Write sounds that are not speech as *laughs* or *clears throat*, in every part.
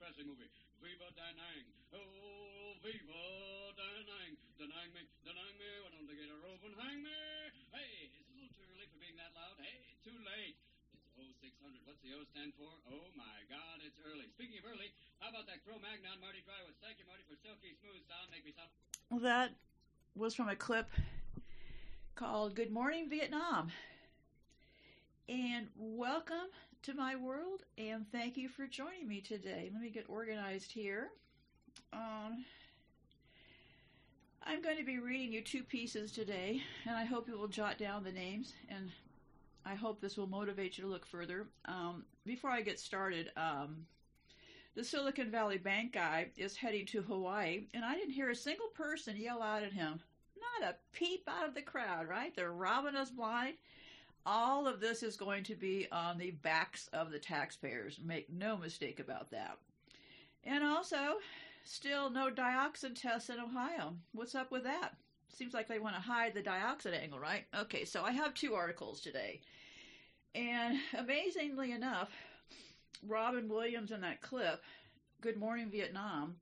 Presley movie? Viva Danang. Oh, Viva Danang. Danang me, Danang me. Why don't they get a rope and hang me? Hey, it's a little too early for being that loud. Hey, too late. It's 0600. What's the O stand for? Oh my God, it's early. Speaking of early, how about that Cro-Magnon Marty Drywood? Thank you, Marty, for silky smooth sound. Make me sound. Well, that was from a clip called Good Morning Vietnam. And welcome to my world, and thank you for joining me today. Let me get organized here. Um, I'm going to be reading you two pieces today, and I hope you will jot down the names, and I hope this will motivate you to look further. Um, before I get started, um, the Silicon Valley Bank guy is heading to Hawaii, and I didn't hear a single person yell out at him. Not a peep out of the crowd, right? They're robbing us blind. All of this is going to be on the backs of the taxpayers. Make no mistake about that. And also, still no dioxin tests in Ohio. What's up with that? Seems like they want to hide the dioxin angle, right? Okay, so I have two articles today. And amazingly enough, Robin Williams in that clip, Good Morning Vietnam,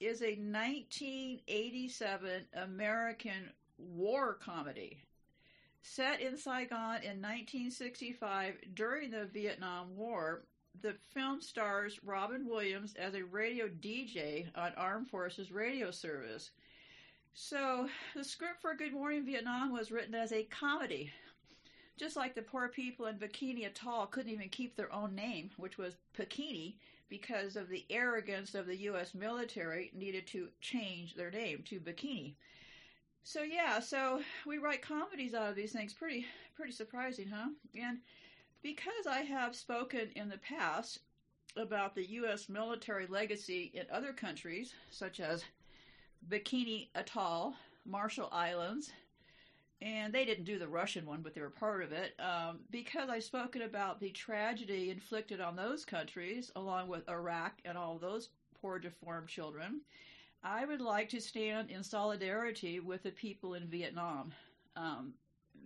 is a 1987 American war comedy set in Saigon in 1965 during the Vietnam War. The film stars Robin Williams as a radio DJ on Armed Forces radio service. So, the script for Good Morning Vietnam was written as a comedy. Just like the poor people in Bikini Atoll couldn't even keep their own name, which was Bikini, because of the arrogance of the U.S. military, needed to change their name to Bikini. So yeah, so we write comedies out of these things. Pretty, pretty surprising, huh? And because I have spoken in the past about the U.S. military legacy in other countries, such as Bikini Atoll, Marshall Islands, and they didn't do the Russian one, but they were part of it. Um, because I've spoken about the tragedy inflicted on those countries, along with Iraq and all those poor deformed children, I would like to stand in solidarity with the people in Vietnam. Um,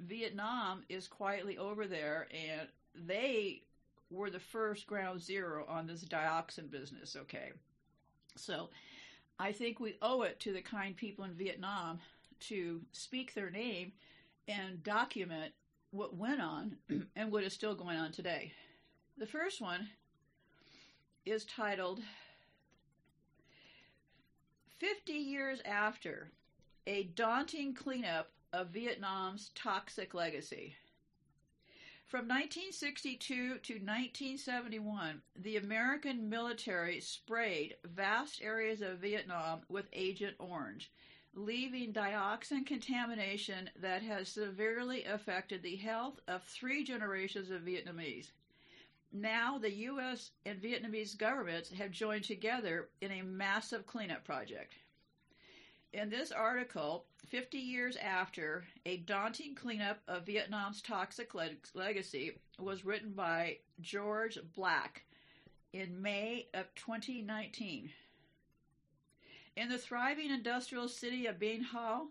Vietnam is quietly over there, and they were the first ground zero on this dioxin business, okay? So I think we owe it to the kind people in Vietnam to speak their name and document what went on *clears throat* and what is still going on today. The first one is titled 50 Years After A Daunting Cleanup of Vietnam's Toxic Legacy. From 1962 to 1971, the American military sprayed vast areas of Vietnam with Agent Orange, leaving dioxin contamination that has severely affected the health of three generations of Vietnamese. Now, the U.S. and Vietnamese governments have joined together in a massive cleanup project. In this article, 50 years after, a daunting cleanup of Vietnam's toxic leg- legacy was written by George Black in May of 2019. In the thriving industrial city of Bien Hoa,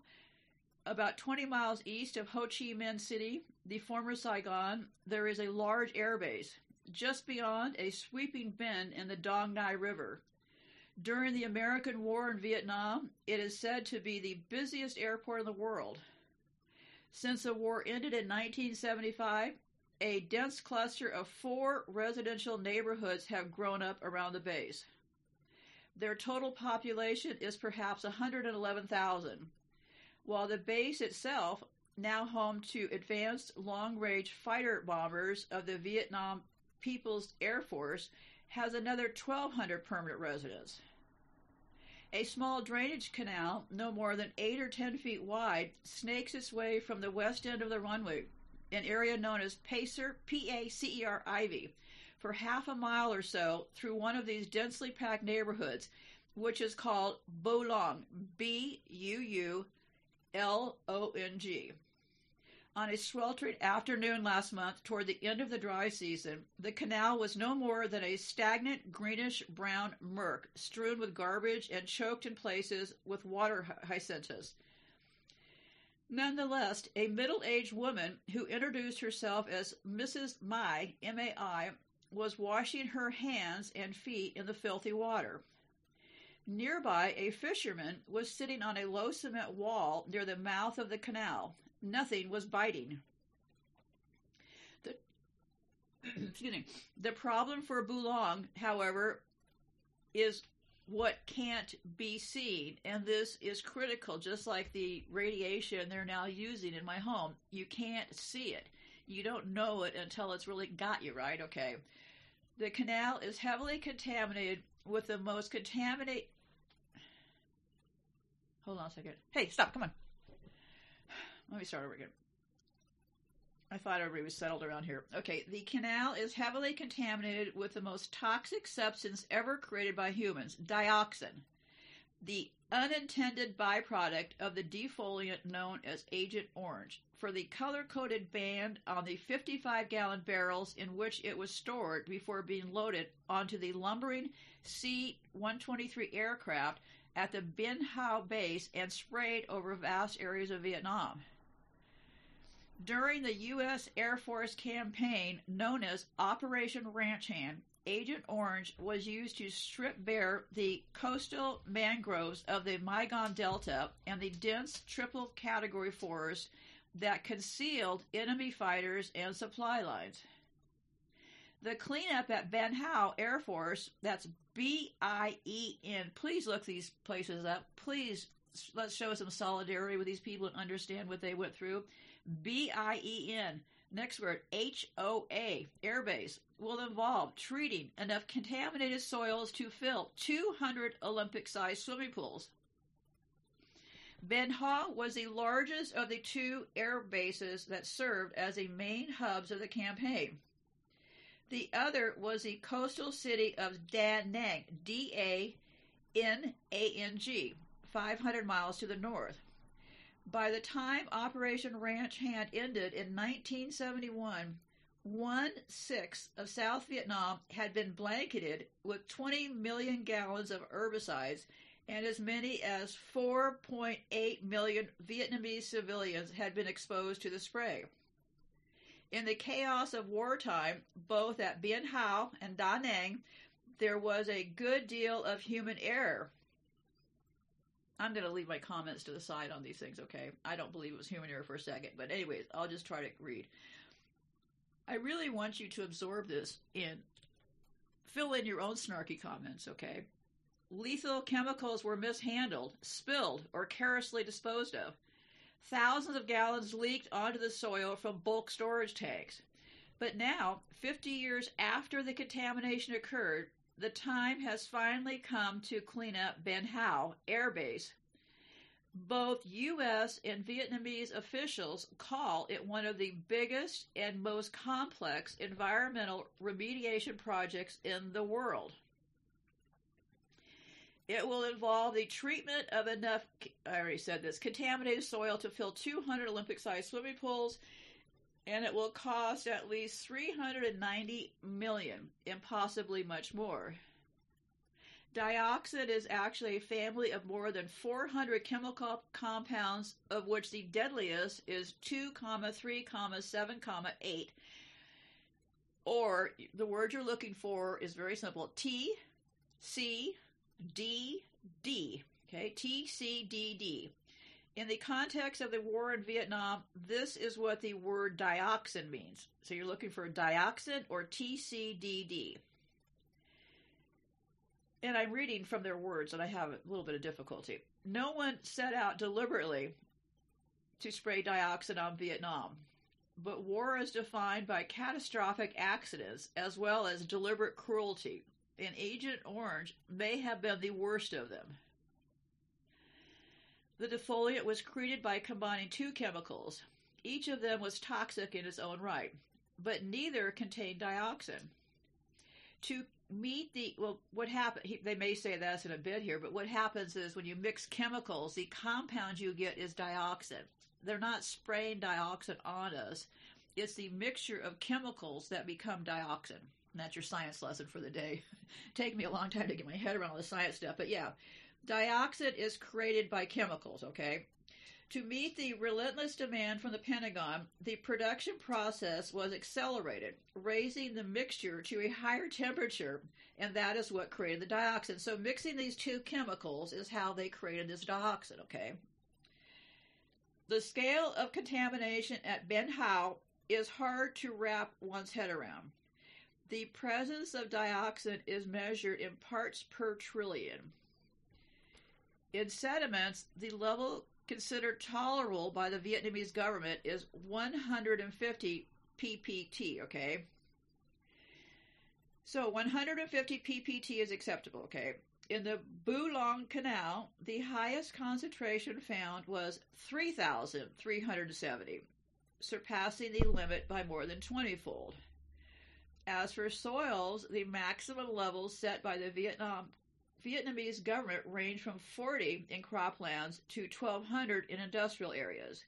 about 20 miles east of Ho Chi Minh City, the former Saigon, there is a large airbase just beyond a sweeping bend in the Dong Nai River. During the American War in Vietnam, it is said to be the busiest airport in the world. Since the war ended in 1975, a dense cluster of four residential neighborhoods have grown up around the base. Their total population is perhaps 111,000, while the base itself, now home to advanced long range fighter bombers of the Vietnam People's Air Force, has another 1,200 permanent residents. A small drainage canal, no more than 8 or 10 feet wide, snakes its way from the west end of the runway, an area known as Pacer, P A C E R Ivy, for half a mile or so through one of these densely packed neighborhoods, which is called Buu Long, B U U L O N G. On a sweltering afternoon last month, toward the end of the dry season, the canal was no more than a stagnant greenish brown murk, strewn with garbage and choked in places with water hyacinthus. Nonetheless, a middle aged woman who introduced herself as Mrs. Mai, M A I, was washing her hands and feet in the filthy water. Nearby, a fisherman was sitting on a low cement wall near the mouth of the canal. Nothing was biting. The, *clears throat* excuse me. The problem for Buu Long, however, is what can't be seen. And this is critical, just like the radiation they're now using in my home. You can't see it. You don't know it until it's really got you, right? Okay. The canal is heavily contaminated with the most contaminated. Hold on a second. Hey, stop. Come on. Let me start over again. I thought everybody was settled around here. Okay, the canal is heavily contaminated with the most toxic substance ever created by humans, dioxin, the unintended byproduct of the defoliant known as Agent Orange. For the color coded band on the 55 gallon barrels in which it was stored before being loaded onto the lumbering C 123 aircraft at the Bien Hoa base and sprayed over vast areas of Vietnam. During the U.S. Air Force campaign known as Operation Ranch Hand, Agent Orange was used to strip bare the coastal mangroves of the Mekong Delta and the dense triple category forests that concealed enemy fighters and supply lines. The cleanup at Ben Hao Air Force, that's B I E N. Please look these places up. Please let's show some solidarity with these people and understand what they went through. B I E N. Next word, H O A, airbase, will involve treating enough contaminated soils to fill 200 Olympic sized swimming pools. Ben Ha was the largest of the two air bases that served as the main hubs of the campaign. The other was the coastal city of Da Nang, D A N A N G, 500 miles to the north. By the time Operation Ranch Hand ended in 1971, one sixth of South Vietnam had been blanketed with 20 million gallons of herbicides, and as many as 4.8 million Vietnamese civilians had been exposed to the spray. In the chaos of wartime, both at Bien Hoa and Da Nang, there was a good deal of human error. I'm going to leave my comments to the side on these things, okay? I don't believe it was human error for a second, but anyways, I'll just try to read. I really want you to absorb this and fill in your own snarky comments, okay? Lethal chemicals were mishandled, spilled, or carelessly disposed of. Thousands of gallons leaked onto the soil from bulk storage tanks. But now, 50 years after the contamination occurred, the time has finally come to clean up Ben Hao Air Base. Both U.S. and Vietnamese officials call it one of the biggest and most complex environmental remediation projects in the world. It will involve the treatment of enough, I already said this, contaminated soil to fill 200 Olympic sized swimming pools and it will cost at least 390 million and possibly much more. Dioxin is actually a family of more than 400 chemical compounds of which the deadliest is 2, 3, 7, 8. Or the word you're looking for is very simple. T C D D. Okay, T C D D. In the context of the war in Vietnam, this is what the word dioxin means. So you're looking for dioxin or TCDD. And I'm reading from their words, and I have a little bit of difficulty. No one set out deliberately to spray dioxin on Vietnam, but war is defined by catastrophic accidents as well as deliberate cruelty, and Agent Orange may have been the worst of them. The defoliant was created by combining two chemicals. Each of them was toxic in its own right, but neither contained dioxin. To meet the well, what happened? They may say that's in a bit here, but what happens is when you mix chemicals, the compound you get is dioxin. They're not spraying dioxin on us. It's the mixture of chemicals that become dioxin. And that's your science lesson for the day. *laughs* Take me a long time to get my head around all the science stuff, but yeah, Dioxin is created by chemicals, okay? To meet the relentless demand from the Pentagon, the production process was accelerated, raising the mixture to a higher temperature, and that is what created the dioxin. So, mixing these two chemicals is how they created this dioxin, okay? The scale of contamination at Ben Howe is hard to wrap one's head around. The presence of dioxin is measured in parts per trillion. In sediments, the level considered tolerable by the Vietnamese government is 150 ppt, okay? So 150 ppt is acceptable, okay? In the Buu Long Canal, the highest concentration found was 3,370, surpassing the limit by more than 20 fold. As for soils, the maximum levels set by the Vietnam Vietnamese government range from 40 in croplands to 1,200 in industrial areas.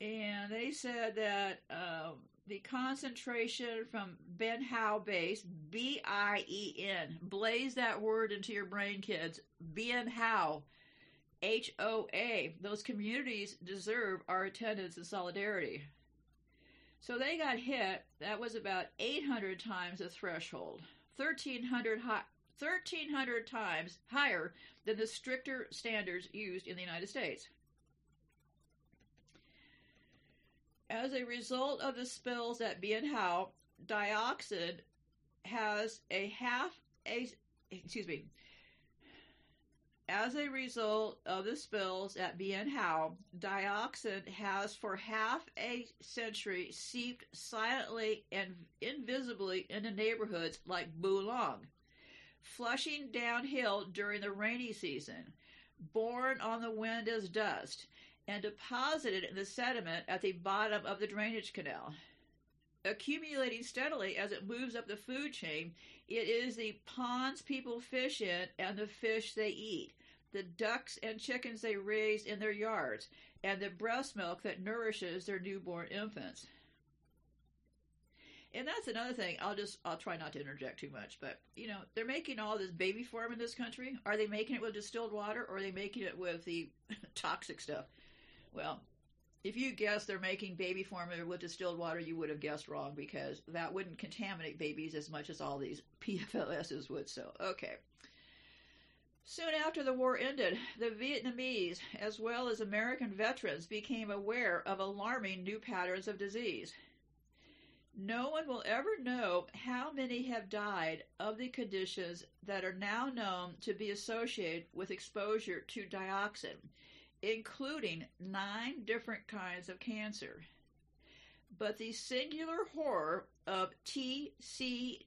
And they said that uh, the concentration from Ben Howe base, B I E N, blaze that word into your brain, kids. Ben Howe, H O A. Those communities deserve our attendance and solidarity. So they got hit. That was about 800 times the threshold. 1,300 high, 1,300 times higher than the stricter standards used in the United States. As a result of the spills at Bien Hoa, dioxin has a half a excuse me. As a result of the spills at Bien Hoa, dioxin has for half a century seeped silently and invisibly into neighborhoods like Buu Long flushing downhill during the rainy season, borne on the wind as dust, and deposited in the sediment at the bottom of the drainage canal. Accumulating steadily as it moves up the food chain, it is the ponds people fish in and the fish they eat, the ducks and chickens they raise in their yards, and the breast milk that nourishes their newborn infants. And that's another thing. I'll just I'll try not to interject too much, but you know they're making all this baby form in this country. Are they making it with distilled water, or are they making it with the *laughs* toxic stuff? Well, if you guess they're making baby formula with distilled water, you would have guessed wrong because that wouldn't contaminate babies as much as all these *laughs* PFLSs would. So okay. Soon after the war ended, the Vietnamese, as well as American veterans, became aware of alarming new patterns of disease. No one will ever know how many have died of the conditions that are now known to be associated with exposure to dioxin, including nine different kinds of cancer. But the singular horror of TCDD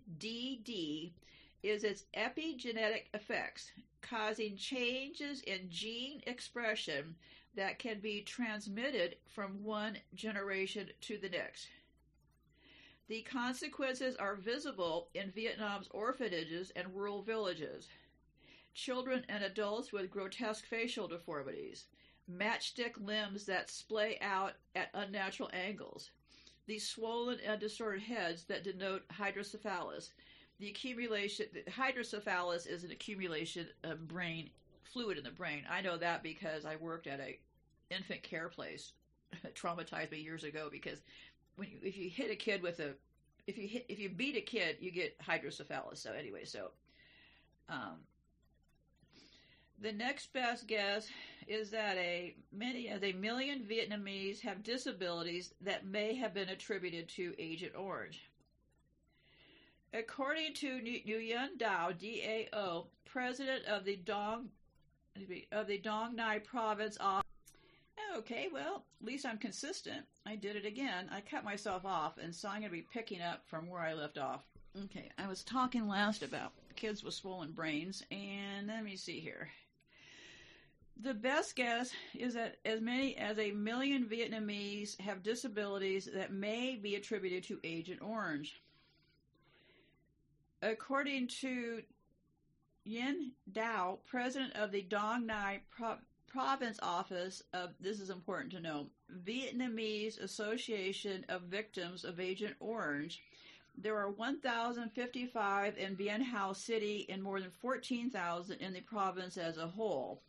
is its epigenetic effects, causing changes in gene expression that can be transmitted from one generation to the next. The consequences are visible in Vietnam's orphanages and rural villages. Children and adults with grotesque facial deformities, matchstick limbs that splay out at unnatural angles, the swollen and distorted heads that denote hydrocephalus. The accumulation, hydrocephalus is an accumulation of brain fluid in the brain. I know that because I worked at a infant care place. *laughs* Traumatized me years ago because you, if you hit a kid with a if you hit if you beat a kid, you get hydrocephalus. So anyway, so um, the next best guess is that a many as a million Vietnamese have disabilities that may have been attributed to Agent Orange. According to Nguyen Dao, DAO, president of the Dong of the Dong Nai province Okay, well, at least I'm consistent. I did it again. I cut myself off, and so I'm going to be picking up from where I left off. Okay, I was talking last about kids with swollen brains, and let me see here. The best guess is that as many as a million Vietnamese have disabilities that may be attributed to Agent Orange. According to Nguyen Dao, president of the Dong Nai province office of this is important to know Vietnamese Association of Victims of Agent Orange. There are 1,055 in Bien Hoa City and more than 14,000 in the province as a whole.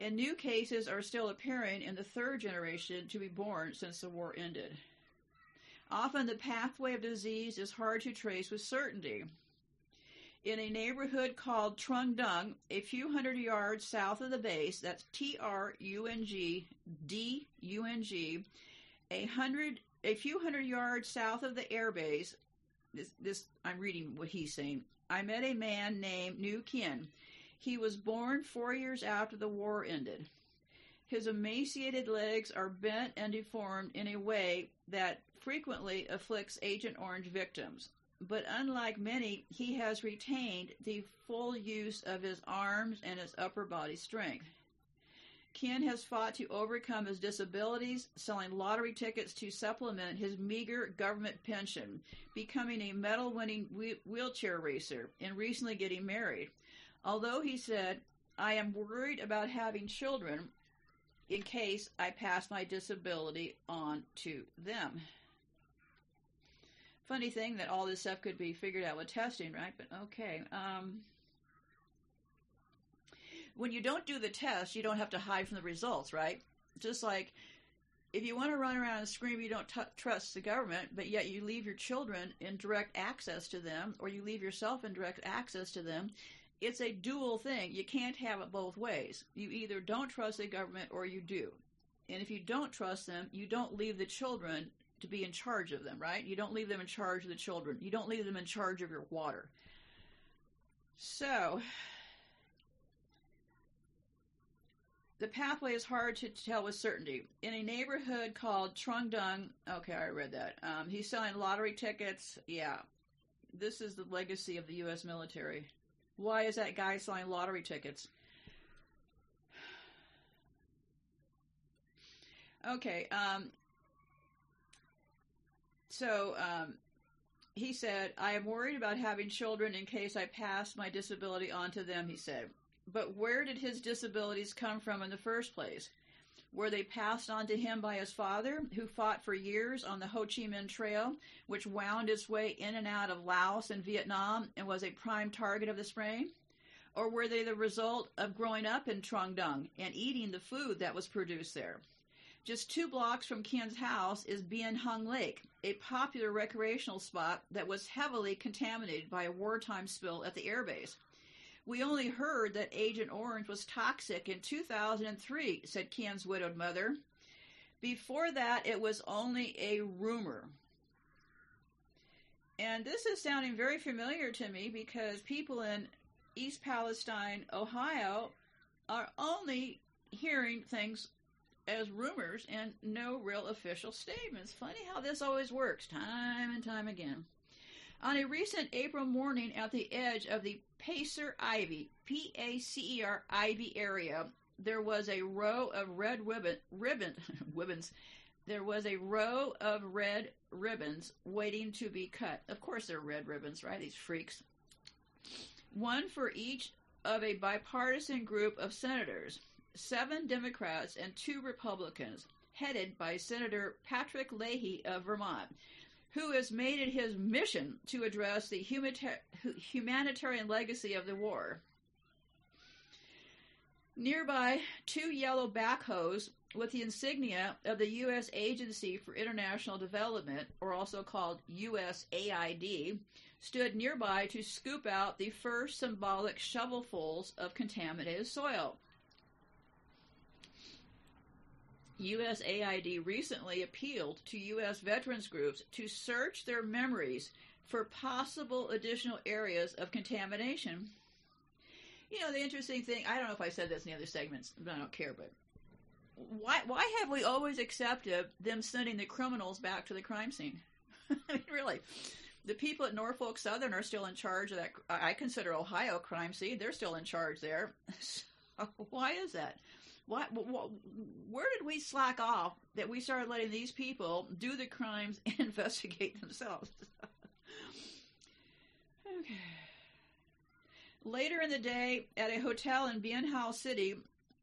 and new cases are still appearing in the third generation to be born since the war ended. Often the pathway of disease is hard to trace with certainty. In a neighborhood called Trung Dung, a few hundred yards south of the base, that's T R U N G D U N G, a hundred a few hundred yards south of the air base, this, this I'm reading what he's saying. I met a man named New Kien. He was born four years after the war ended. His emaciated legs are bent and deformed in a way that frequently afflicts Agent Orange victims. But unlike many, he has retained the full use of his arms and his upper body strength. Ken has fought to overcome his disabilities, selling lottery tickets to supplement his meager government pension, becoming a medal winning wheelchair racer, and recently getting married. Although he said, I am worried about having children in case I pass my disability on to them. Funny thing that all this stuff could be figured out with testing, right? But okay. Um, when you don't do the test, you don't have to hide from the results, right? Just like if you want to run around and scream you don't t- trust the government, but yet you leave your children in direct access to them, or you leave yourself in direct access to them, it's a dual thing. You can't have it both ways. You either don't trust the government or you do. And if you don't trust them, you don't leave the children to be in charge of them, right? You don't leave them in charge of the children. You don't leave them in charge of your water. So, the pathway is hard to tell with certainty. In a neighborhood called Trung Dung, okay, I read that. Um, he's selling lottery tickets. Yeah, this is the legacy of the U.S. military. Why is that guy selling lottery tickets? *sighs* Okay, um, so um, he said, I am worried about having children in case I pass my disability on to them, he said. But where did his disabilities come from in the first place? Were they passed on to him by his father, who fought for years on the Ho Chi Minh Trail, which wound its way in and out of Laos and Vietnam and was a prime target of the sprain? Or were they the result of growing up in Trung Dung and eating the food that was produced there? Just two blocks from Ken's house is Bien Hung Lake, a popular recreational spot that was heavily contaminated by a wartime spill at the airbase. We only heard that Agent Orange was toxic in 2003, said Ken's widowed mother. Before that, it was only a rumor. And this is sounding very familiar to me because people in East Palestine, Ohio, are only hearing things as rumors and no real official statements. Funny how this always works, time and time again. On a recent April morning at the edge of the Pacer Ivy, P A C E R Ivy area, there was a row of red ribbon, ribbon *laughs* ribbons. There was a row of red ribbons waiting to be cut. Of course, they're red ribbons, right? These freaks. One for each of a bipartisan group of senators, seven Democrats and two Republicans, headed by Senator Patrick Leahy of Vermont who has made it his mission to address the humanitarian legacy of the war. Nearby, two yellow backhoes with the insignia of the U.S. Agency for International Development, or also called USAID, stood nearby to scoop out the first symbolic shovelfuls of contaminated soil. USAID recently appealed to U.S. veterans groups to search their memories for possible additional areas of contamination. You know, the interesting thing, I don't know if I said this in the other segments, but I don't care, but why, why have we always accepted them sending the criminals back to the crime scene? *laughs* I mean, really. The people at Norfolk Southern are still in charge of that. I consider Ohio crime scene. They're still in charge there. *laughs* So why is that? What, what, where did we slack off that we started letting these people do the crimes and *laughs* investigate themselves? *laughs* okay. Later in the day, at a hotel in Bien Hoa City,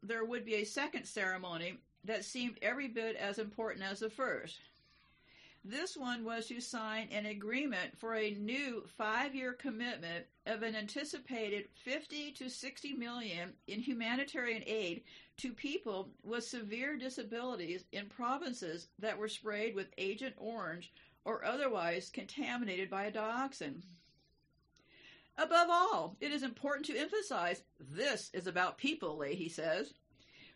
there would be a second ceremony that seemed every bit as important as the first. This one was to sign an agreement for a new five-year commitment of an anticipated 50 to 60 million in humanitarian aid to people with severe disabilities in provinces that were sprayed with Agent Orange or otherwise contaminated by a dioxin. Above all, it is important to emphasize this is about people, Leahy says.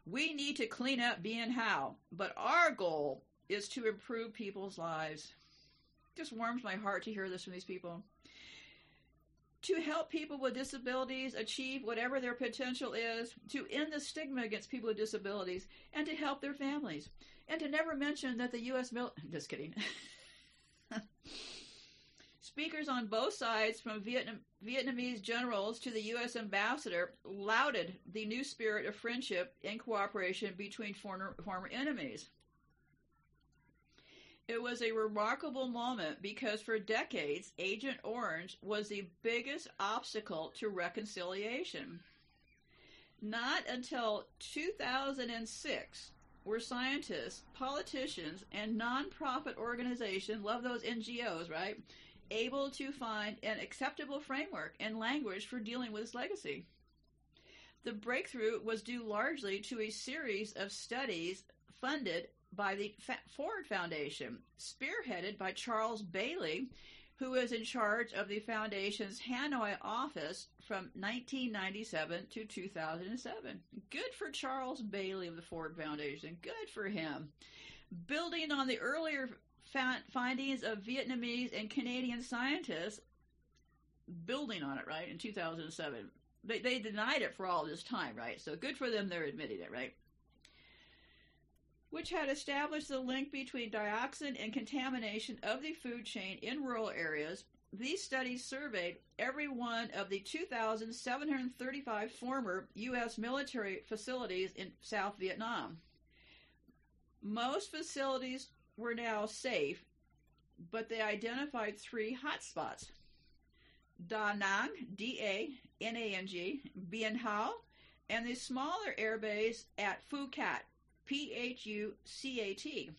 We need to clean up Bien Hoa, but our goal is to improve people's lives. Just warms my heart to hear this from these people. To help people with disabilities achieve whatever their potential is, to end the stigma against people with disabilities, and to help their families. And to never mention that the U.S. Mil- *laughs* just kidding. *laughs* Speakers on both sides, from Vietnam, Vietnamese generals to the U.S. ambassador, lauded the new spirit of friendship and cooperation between former, former enemies. It was a remarkable moment because for decades, Agent Orange was the biggest obstacle to reconciliation. Not until 2006 were scientists, politicians, and nonprofit organizations, love those NGOs, right, able to find an acceptable framework and language for dealing with this legacy. The breakthrough was due largely to a series of studies funded by the Ford Foundation, spearheaded by Charles Bailey, who was in charge of the foundation's Hanoi office from 1997 to 2007. Good for Charles Bailey of the Ford Foundation. Good for him. Building on the earlier findings of Vietnamese and Canadian scientists, building on it, right, in 2007. They, they denied it for all this time, right? So good for them, they're admitting it, right? Which had established the link between dioxin and contamination of the food chain in rural areas. These studies surveyed every one of the 2,735 former U.S. military facilities in South Vietnam. Most facilities were now safe, but they identified three hotspots Da Nang, D A N A N G, Bien Hoa, and the smaller airbase at Phu Cat, P H U C A T,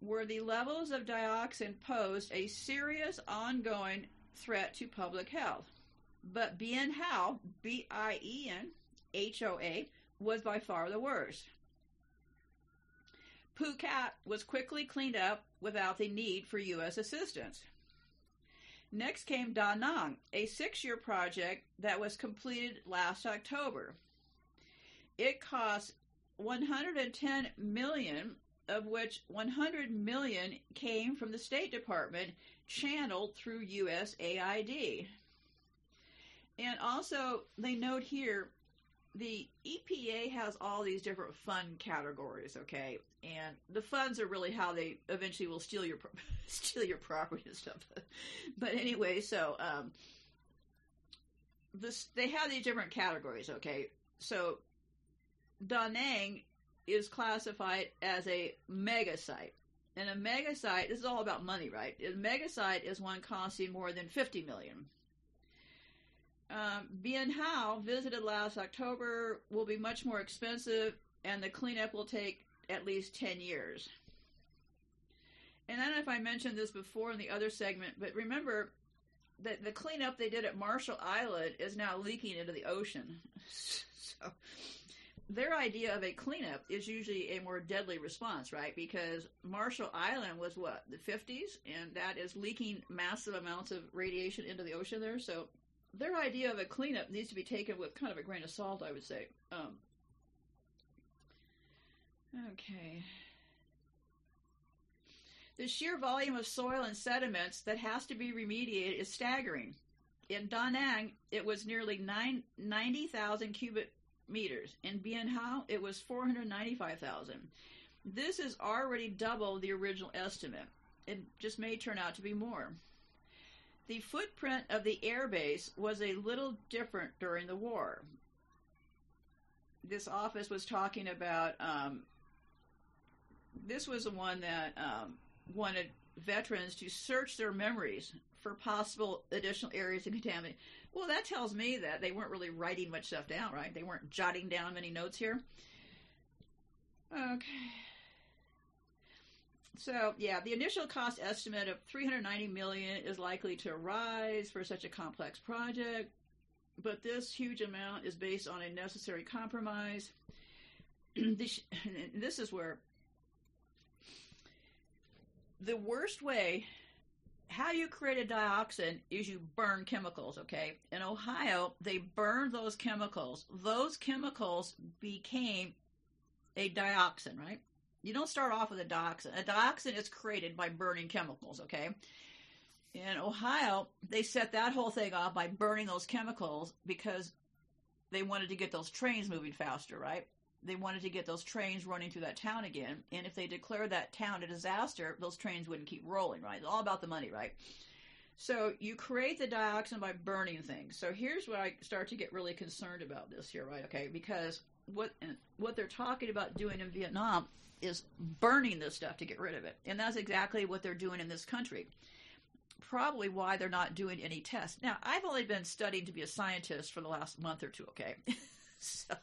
where the levels of dioxin posed a serious ongoing threat to public health. But Bien Hoa, B I E N H O A, was by far the worst. Phu Cat was quickly cleaned up without the need for U.S. assistance. Next came Da Nang, a six year project that was completed last October. It cost 110 million of which 100 million came from the State Department channeled through USAID. And also they note here the EPA has all these different fund categories, okay? And the funds are really how they eventually will steal your *laughs* steal your property and stuff. but anyway, so um this they have these different categories, okay? So Da Nang is classified as a mega site. And a mega site, this is all about money, right? A mega site is one costing more than 50 million. Um, Bien Hoa, visited last October, will be much more expensive, and the cleanup will take at least 10 years. And I don't know if I mentioned this before in the other segment, but remember that the cleanup they did at Marshall Island is now leaking into the ocean. *laughs* so their idea of a cleanup is usually a more deadly response, right? Because Marshall Island was what, the 50s? And that is leaking massive amounts of radiation into the ocean there. So their idea of a cleanup needs to be taken with kind of a grain of salt, I would say. Um, okay. The sheer volume of soil and sediments that has to be remediated is staggering. In Da Nang, it was nearly 90,000 cubic meters. In Bien Hoa, it was 495,000. This is already double the original estimate. It just may turn out to be more. The footprint of the airbase was a little different during the war. This office was talking about, um, this was the one that um, wanted veterans to search their memories for possible additional areas of contamination. Well, that tells me that they weren't really writing much stuff down, right? They weren't jotting down many notes here. Okay. So yeah, the initial cost estimate of 390 million is likely to rise for such a complex project, but this huge amount is based on a necessary compromise. *clears throat* this, this is where the worst way how you create a dioxin is you burn chemicals, okay? In Ohio, they burned those chemicals. Those chemicals became a dioxin, right? You don't start off with a dioxin. A dioxin is created by burning chemicals, okay? In Ohio, they set that whole thing off by burning those chemicals because they wanted to get those trains moving faster, right? They wanted to get those trains running through that town again. And if they declared that town a disaster, those trains wouldn't keep rolling, right? It's all about the money, right? So you create the dioxin by burning things. So here's where I start to get really concerned about this here, right? Okay, because what what they're talking about doing in Vietnam is burning this stuff to get rid of it, and that's exactly what they're doing in this country. Probably why they're not doing any tests. Now, I've only been studying to be a scientist for the last month or two. Okay, *laughs* *laughs* so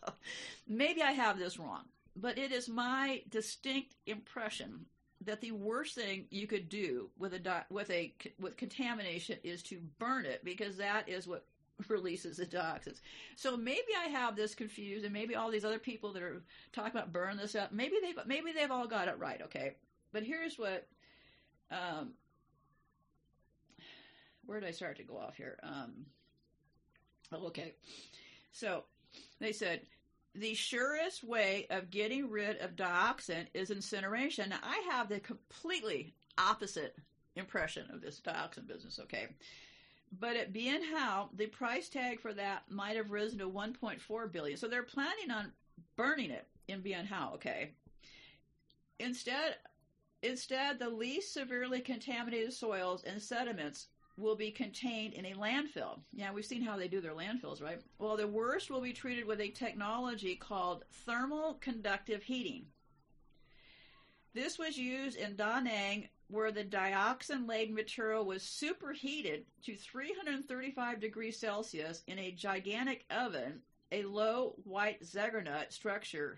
maybe I have this wrong, but it is my distinct impression that the worst thing you could do with a with a with contamination is to burn it because that is what *laughs* releases the toxins. So maybe I have this confused, and maybe all these other people that are talking about burn this up, maybe they've maybe they've all got it right. Okay, but here's what. Um, where did I start to go off here? Um, oh, okay, so they said the surest way of getting rid of dioxin is incineration. Now, I have the completely opposite impression of this dioxin business, okay? But at Bien Hoa, the price tag for that might have risen to 1.4 billion. So they're planning on burning it in Bien Hoa, okay? Instead, instead, the least severely contaminated soils and sediments will be contained in a landfill. Yeah, we've seen how they do their landfills, right? Well, the worst will be treated with a technology called thermal conductive heating. This was used in Da Nang where the dioxin laden material was superheated to 335 degrees Celsius in a gigantic oven, a low white ziggurat structure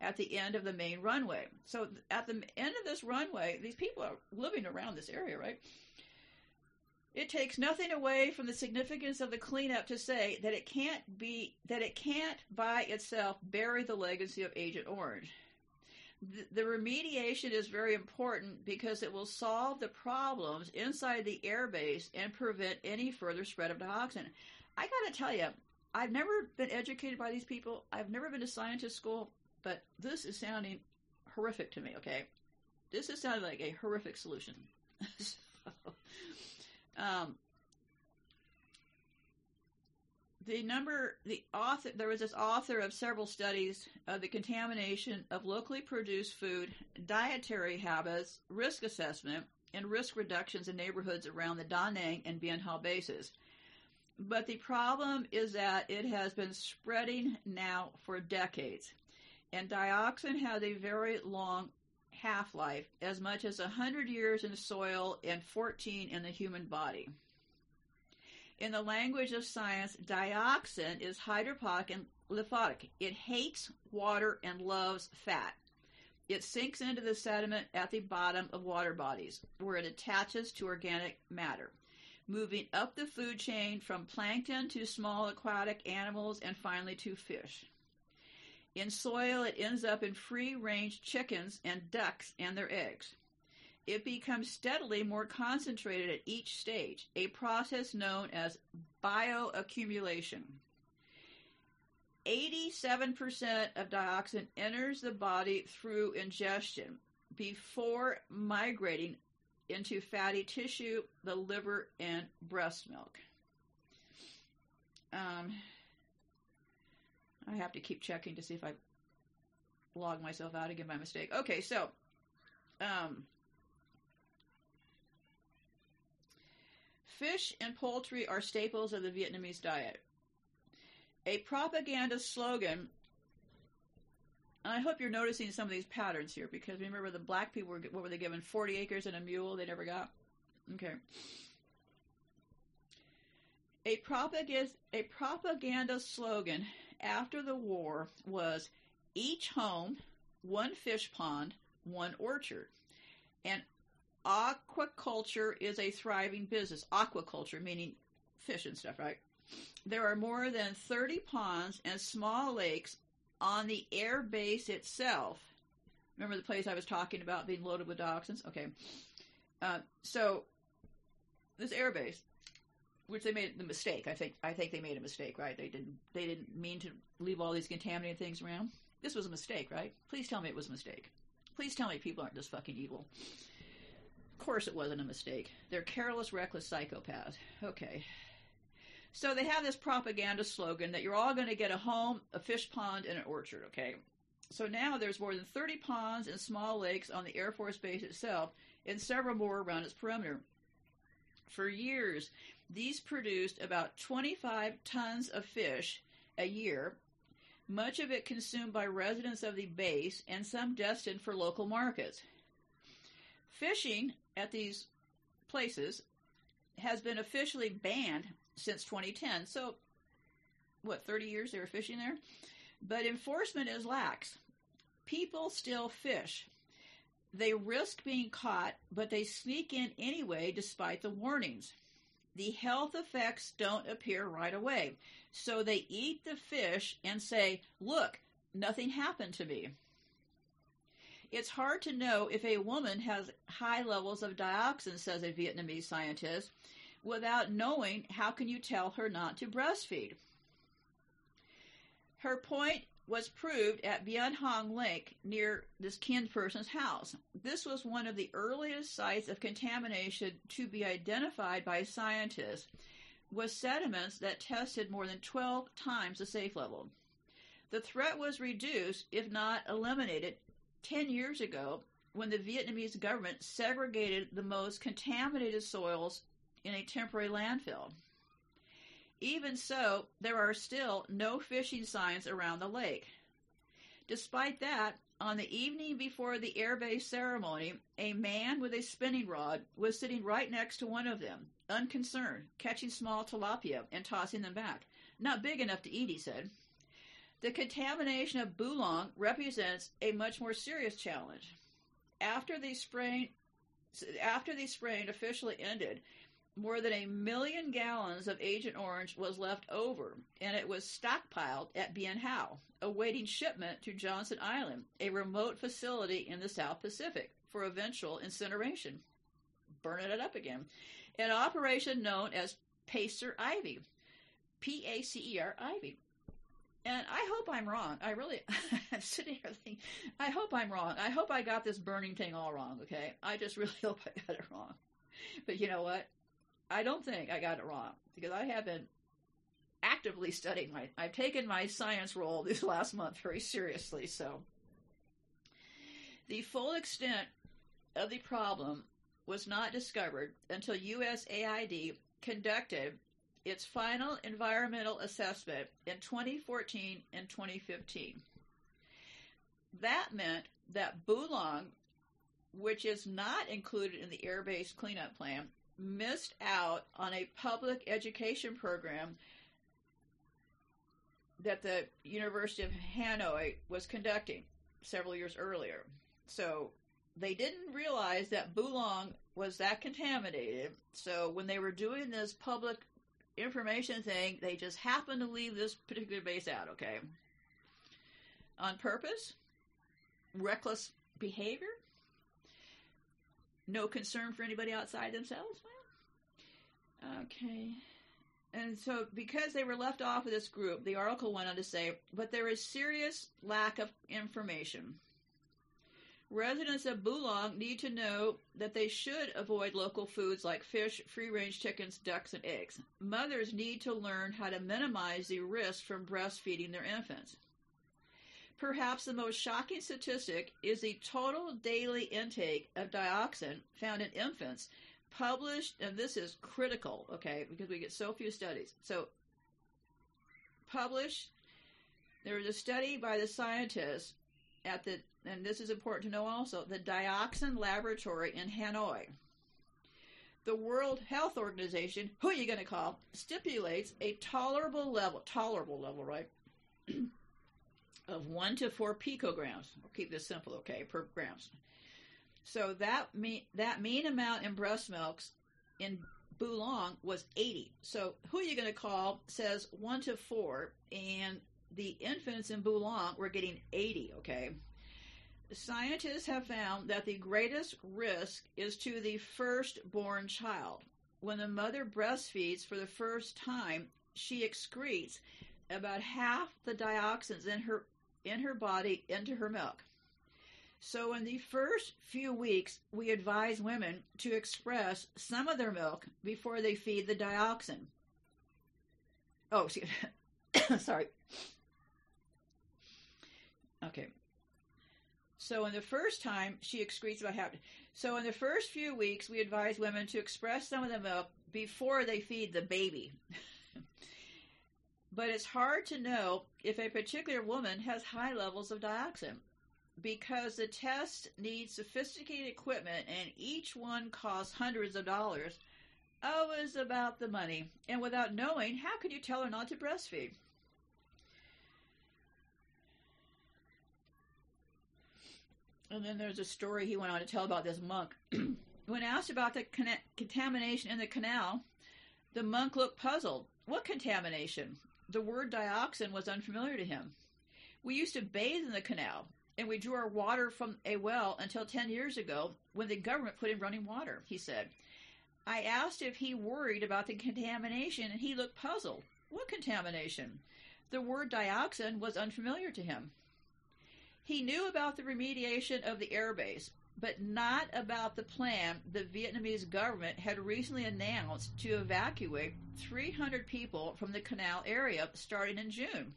at the end of the main runway. So at the end of this runway, these people are living around this area, right? It takes nothing away from the significance of the cleanup to say that it can't be that it can't by itself bury the legacy of Agent Orange the, remediation is very important because it will solve the problems inside the airbase and prevent any further spread of dioxin. I got to tell you, I've never been educated by these people. I've never been to scientist school, but this is sounding horrific to me. Okay, this is sounding like a horrific solution. *laughs* um, the number the author there was this author of several studies of the contamination of locally produced food dietary habits risk assessment and risk reductions in neighborhoods around the Da Nang and Bien Hoa bases. But the problem is that it has been spreading now for decades. And dioxin has a very long half-life as much as 100 years in soil and 14 in the human body in the language of science, dioxin is hydrophobic and lithotic. It hates water and loves fat. It sinks into the sediment at the bottom of water bodies, where it attaches to organic matter, moving up the food chain from plankton to small aquatic animals and finally to fish. In soil, it ends up in free range chickens and ducks and their eggs it becomes steadily more concentrated at each stage, a process known as bioaccumulation. 87% of dioxin enters the body through ingestion before migrating into fatty tissue, the liver, and breast milk. Um, I have to keep checking to see if I log myself out again by mistake. Okay, so um, Fish and poultry are staples of the Vietnamese diet. A propaganda slogan. I hope you're noticing some of these patterns here because remember the black people were what were they given 40 acres and a mule they never got. Okay. A propaganda, a propaganda slogan after the war was each home, one fish pond, one orchard. and aquaculture is a thriving business. Aquaculture meaning fish and stuff, right? There are more than 30 ponds and small lakes on the air base itself. Remember the place I was talking about being loaded with dioxins? Okay. Uh, so this air base, which they made the mistake. I think I think they made a mistake, right? They didn't they didn't mean to leave all these contaminated things around. This was a mistake, right? Please tell me it was a mistake. Please tell me people aren't just fucking evil. Of course it wasn't a mistake. They're careless, reckless psychopaths. Okay. So they have this propaganda slogan that you're all going to get a home, a fish pond, and an orchard, okay? So now there's more than 30 ponds and small lakes on the Air Force Base itself and several more around its perimeter. For years, these produced about 25 tons of fish a year, much of it consumed by residents of the base and some destined for local markets. Fishing at these places has been officially banned since 2010. So, what, 30 years they were fishing there? But enforcement is lax. People still fish. They risk being caught, but they sneak in anyway despite the warnings. The health effects don't appear right away. So they eat the fish and say, Look, nothing happened to me. It's hard to know if a woman has high levels of dioxin, says a Vietnamese scientist. Without knowing, how can you tell her not to breastfeed? Her point was proved at Bien Hung Lake near this kin person's house. This was one of the earliest sites of contamination to be identified by scientists, with sediments that tested more than 12 times the safe level. The threat was reduced, if not eliminated, 10 years ago when the Vietnamese government segregated the most contaminated soils in a temporary landfill. Even so, there are still no fishing signs around the lake. Despite that, on the evening before the airbase ceremony, a man with a spinning rod was sitting right next to one of them, unconcerned, catching small tilapia and tossing them back. Not big enough to eat, he said. The contamination of Buu Long represents a much more serious challenge. After the spraying, after the spraying officially ended, more than a million gallons of Agent Orange was left over, and it was stockpiled at Bien Hoa, awaiting shipment to Johnston Island, a remote facility in the South Pacific, for eventual incineration. Burning it up again. An operation known as Pacer Ivy. P A C E R Ivy. And I hope I'm wrong. I really, *laughs* I'm sitting here thinking, I hope I'm wrong. I hope I got this burning thing all wrong, okay? I just really *laughs* hope I got it wrong. But you know what? I don't think I got it wrong because I have been actively studying my, I've taken my science role *laughs* this last month very seriously, so. The full extent of the problem was not discovered until USAID conducted its final environmental assessment in 2014 and 2015. That meant that Buu Long, which is not included in the air-based cleanup plan, missed out on a public education program that the University of Hanoi was conducting several years earlier. So they didn't realize that Buu Long was that contaminated. So when they were doing this public information thing, they just happened to leave this particular base out, okay? On purpose? Reckless behavior? No concern for anybody outside themselves? Um, okay. And so, because they were left off of this group, the article went on to say, but there is serious lack of information. Residents of Buu Long need to know that they should avoid local foods like fish, free range chickens, ducks, and eggs. Mothers need to learn how to minimize the risk from breastfeeding their infants. Perhaps the most shocking statistic is the total daily intake of dioxin found in infants published, and this is critical, okay, because we get so few studies. So, published, there was a study by the scientists at the, and this is important to know also, the Dioxin Laboratory in Hanoi. The World Health Organization, who are you going to call, stipulates a tolerable level, tolerable level, right, *clears throat* of 1 to 4 picograms. We'll keep this simple, okay, per grams So that mean that mean amount in breast milks in Buu Long was 80. So who are you going to call? Says one to four, and the infants in Buu Long were getting 80. Okay. Scientists have found that the greatest risk is to the firstborn child. When the mother breastfeeds for the first time, she excretes about half the dioxins in her in her body into her milk. So in the first few weeks, we advise women to express some of their milk before they feed the dioxin. Oh, *coughs* sorry. Okay. So in the first time, she excretes about half. So in the first few weeks, we advise women to express some of the milk before they feed the baby. *laughs* but it's hard to know if a particular woman has high levels of dioxin because the test needs sophisticated equipment and each one costs hundreds of dollars. Oh, it's about the money. And without knowing, how can you tell her not to breastfeed? And then there's a story he went on to tell about this monk. *clears throat* when asked about the con- contamination in the canal, the monk looked puzzled. What contamination? The word dioxin was unfamiliar to him. We used to bathe in the canal, and we drew our water from a well until 10 years ago when the government put in running water, he said. I asked if he worried about the contamination, and he looked puzzled. What contamination? The word dioxin was unfamiliar to him. He knew about the remediation of the airbase, but not about the plan the Vietnamese government had recently announced to evacuate 300 people from the canal area starting in June.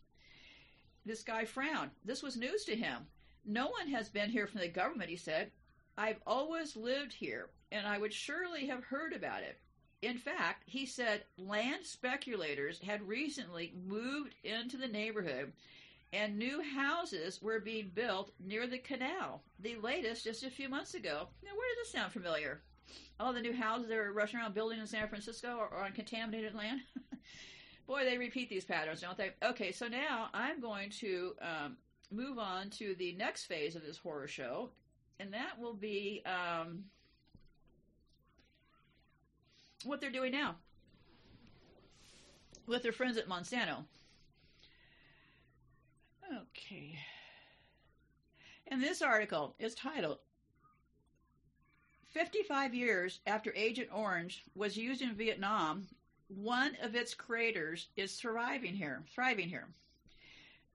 This guy frowned. This was news to him. No one has been here from the government, he said. I've always lived here, and I would surely have heard about it. In fact, he said land speculators had recently moved into the neighborhood and new houses were being built near the canal. The latest just a few months ago. Now, where does this sound familiar? All the new houses they were rushing around building in San Francisco or on contaminated land. *laughs* Boy, they repeat these patterns, don't they? Okay, so now I'm going to um, move on to the next phase of this horror show, and that will be um, what they're doing now with their friends at Monsanto. Okay. And this article is titled 55 years after Agent Orange was used in Vietnam, one of its creators is thriving here, thriving here.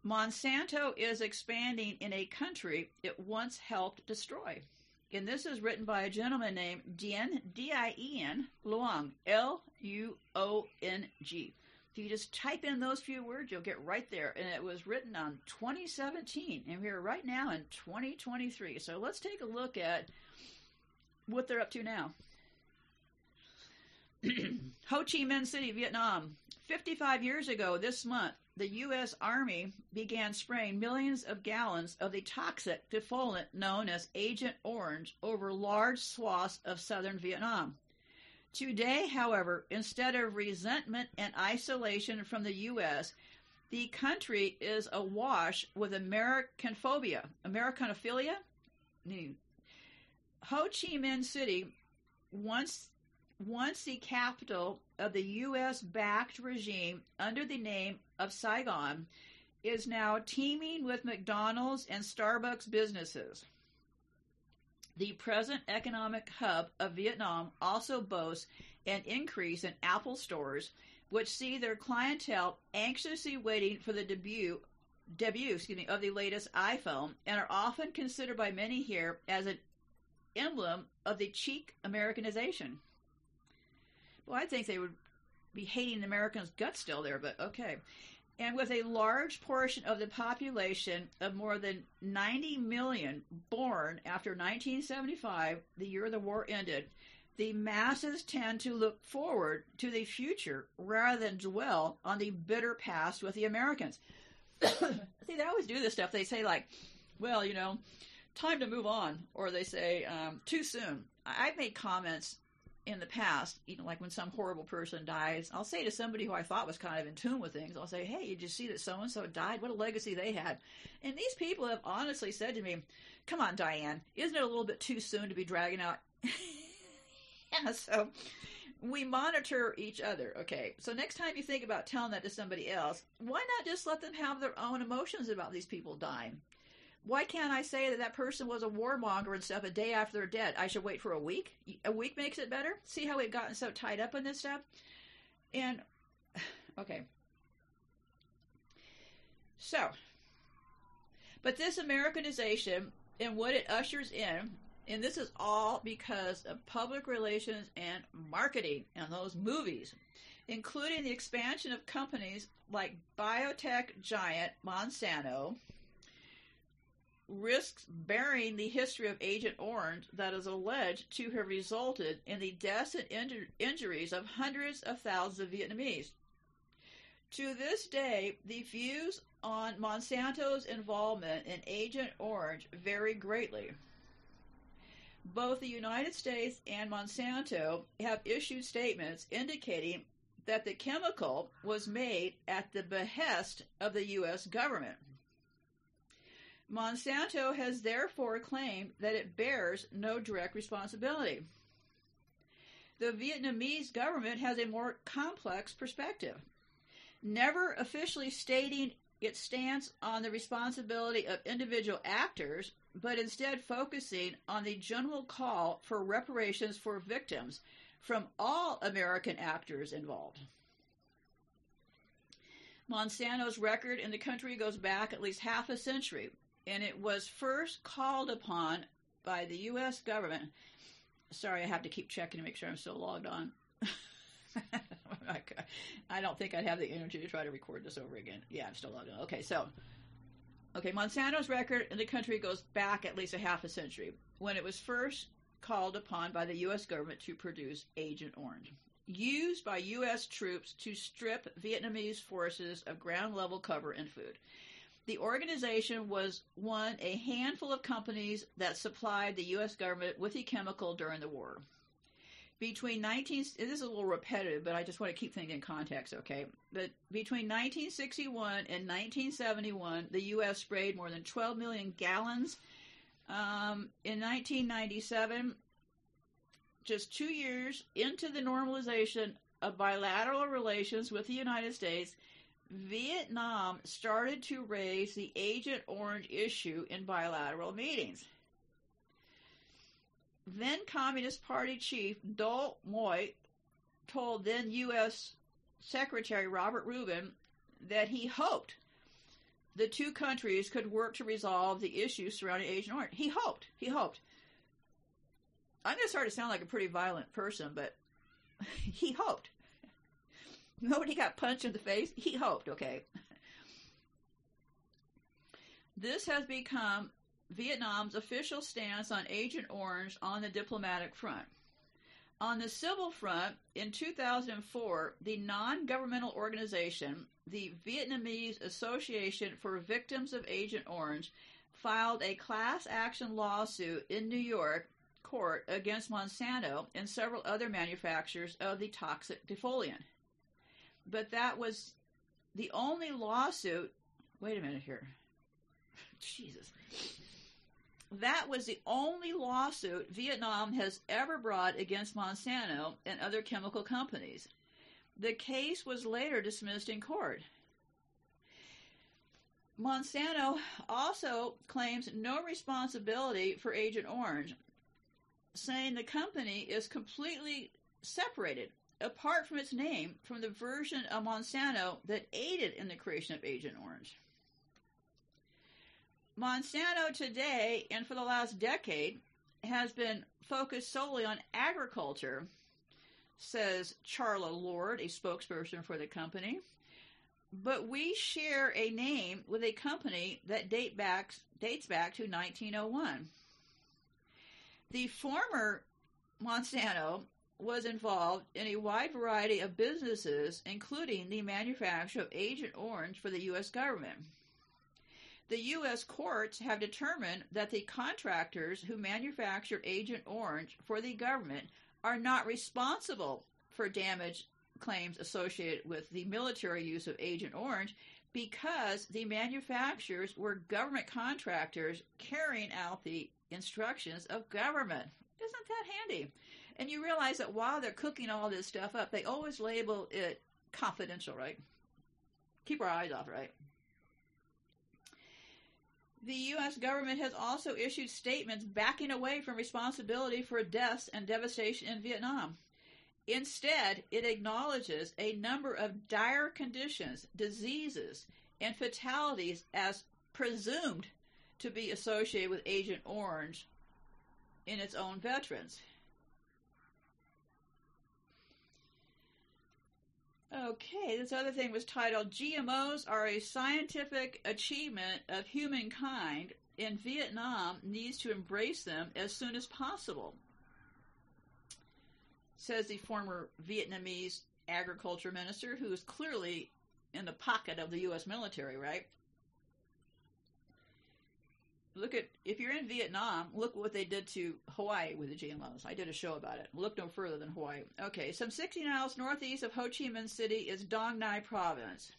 Monsanto is expanding in a country it once helped destroy. And this is written by a gentleman named Dien, D-I-E-N, Luong, L-U-O-N-G. If you just type in those few words, you'll get right there. And it was written on 2017, and we're right now in 2023. So let's take a look at what they're up to now. *clears throat* Ho Chi Minh City, Vietnam. 55 years ago this month, the U.S. Army began spraying millions of gallons of the toxic defoliant known as Agent Orange over large swaths of southern Vietnam. Today, however, instead of resentment and isolation from the U.S., the country is awash with Americanophobia. Americanophilia? Ho Chi Minh City, once, once the capital of the U.S. backed regime under the name of Saigon, is now teeming with McDonald's and Starbucks businesses. The present economic hub of Vietnam also boasts an increase in Apple stores, which see their clientele anxiously waiting for the debut debut excuse me, of the latest iPhone and are often considered by many here as an emblem of the cheek Americanization. Well, I think they would be hating Americans' guts still there, but okay and with a large portion of the population of more than 90 million born after 1975, the year the war ended, the masses tend to look forward to the future rather than dwell on the bitter past with the Americans. *coughs* See, they always do this stuff. They say, like, well, you know, time to move on, or they say, um, too soon. I've made comments in the past, you know, like when some horrible person dies, I'll say to somebody who I thought was kind of in tune with things, I'll say, "Hey, did you see that so and so died? What a legacy they had." And these people have honestly said to me, come on, Diane, isn't it a little bit too soon to be dragging out? *laughs* yeah, so we monitor each other. Okay, so next time you think about telling that to somebody else, why not just let them have their own emotions about these people dying? Why can't I say that that person was a warmonger and stuff a day after they're dead? I should wait for a week. A week makes it better. See how we've gotten so tied up in this stuff. And *sighs* okay, so, but this Americanization and what it ushers in and this is all because of public relations and marketing and those movies, including the expansion of companies like biotech giant Monsanto, risks bearing the history of Agent Orange that is alleged to have resulted in the deaths and inju- injuries of hundreds of thousands of Vietnamese. To this day, the views on Monsanto's involvement in Agent Orange vary greatly both the United States and Monsanto have issued statements indicating that the chemical was made at the behest of the U.S. government. Monsanto has therefore claimed that it bears no direct responsibility. The Vietnamese government has a more complex perspective. Never officially stating its stance on the responsibility of individual actors, but instead focusing on the general call for reparations for victims from all American actors involved. Monsanto's record in the country goes back at least half a century, and it was first called upon by the U.S. government. Sorry, I have to keep checking to make sure I'm still logged on. *laughs* I don't think I'd have the energy to try to record this over again. Yeah, I'm still logged on. Okay, so Okay, Monsanto's record in the country goes back at least a half a century when it was first called upon by the U.S. government to produce Agent Orange, used by U.S. troops to strip Vietnamese forces of ground level cover and food. The organization was one a handful of companies that supplied the U.S. government with the chemical during the war between 19 this is a little repetitive but i just want to keep things in context okay but between 1961 and 1971 the us sprayed more than 12 million gallons um, in 1997 just two years into the normalization of bilateral relations with the united states vietnam started to raise the agent orange issue in bilateral meetings then Communist Party chief Do Muoi told then U.S. Secretary Robert Rubin that he hoped the two countries could work to resolve the issues surrounding Agent Orange. He hoped. He hoped. I'm going to start to sound like a pretty violent person, but *laughs* he hoped. *laughs* Nobody got punched in the face. He hoped, okay? This has become Vietnam's official stance on Agent Orange on the diplomatic front. On the civil front, in 2004, the non governmental organization, the Vietnamese Association for Victims of Agent Orange, filed a class action lawsuit in New York court against Monsanto and several other manufacturers of the toxic defoliant. But that was the only lawsuit. Wait a minute here. Jesus. That was the only lawsuit Vietnam has ever brought against Monsanto and other chemical companies. The case was later dismissed in court. Monsanto also claims no responsibility for Agent Orange, saying the company is completely separated, apart from its name, from the version of Monsanto that aided in the creation of Agent Orange. Monsanto today and for the last decade has been focused solely on agriculture, says Charla Lord, a spokesperson for the company. But we share a name with a company that date back, dates back to 1901. The former Monsanto was involved in a wide variety of businesses, including the manufacture of Agent Orange for the U.S. government the U.S. courts have determined that the contractors who manufactured Agent Orange for the government are not responsible for damage claims associated with the military use of Agent Orange because the manufacturers were government contractors carrying out the instructions of government. Isn't that handy? And you realize that while they're cooking all this stuff up, they always label it confidential, right? Keep our eyes off, right? The U.S. government has also issued statements backing away from responsibility for deaths and devastation in Vietnam. Instead, it acknowledges a number of dire conditions, diseases, and fatalities as presumed to be associated with Agent Orange in its own veterans. Okay, this other thing was titled GMOs are a scientific achievement of humankind, and Vietnam needs to embrace them as soon as possible, says the former Vietnamese agriculture minister, who is clearly in the pocket of the U.S. military, right? Look at if you're in Vietnam, look what they did to Hawaii with the GMOs. I did a show about it. Look no further than Hawaii. Okay, some 60 miles northeast of Ho Chi Minh City is Dong Nai Province.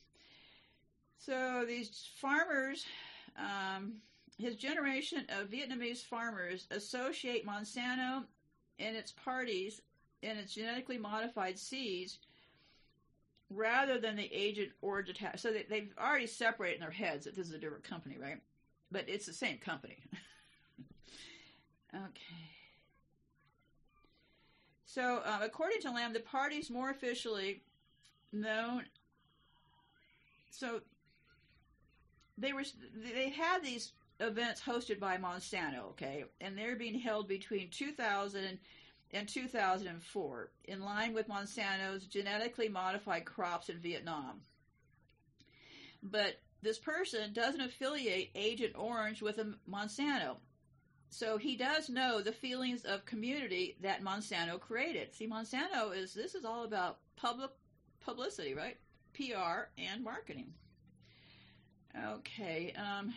So these farmers, um, his generation of Vietnamese farmers associate Monsanto and its parties and its genetically modified seeds rather than the Agent Orange attack. So they, they've already separated in their heads that this is a different company, right? But it's the same company. *laughs* okay. So, uh, according to Lam, the party's more officially known. So, they were they had these events hosted by Monsanto, okay, and they're being held between 2000 and 2004, in line with Monsanto's genetically modified crops in Vietnam. But this person doesn't affiliate Agent Orange with a Monsanto. So he does know the feelings of community that Monsanto created. See, Monsanto is this is all about public publicity, right? PR and marketing. Okay. Um,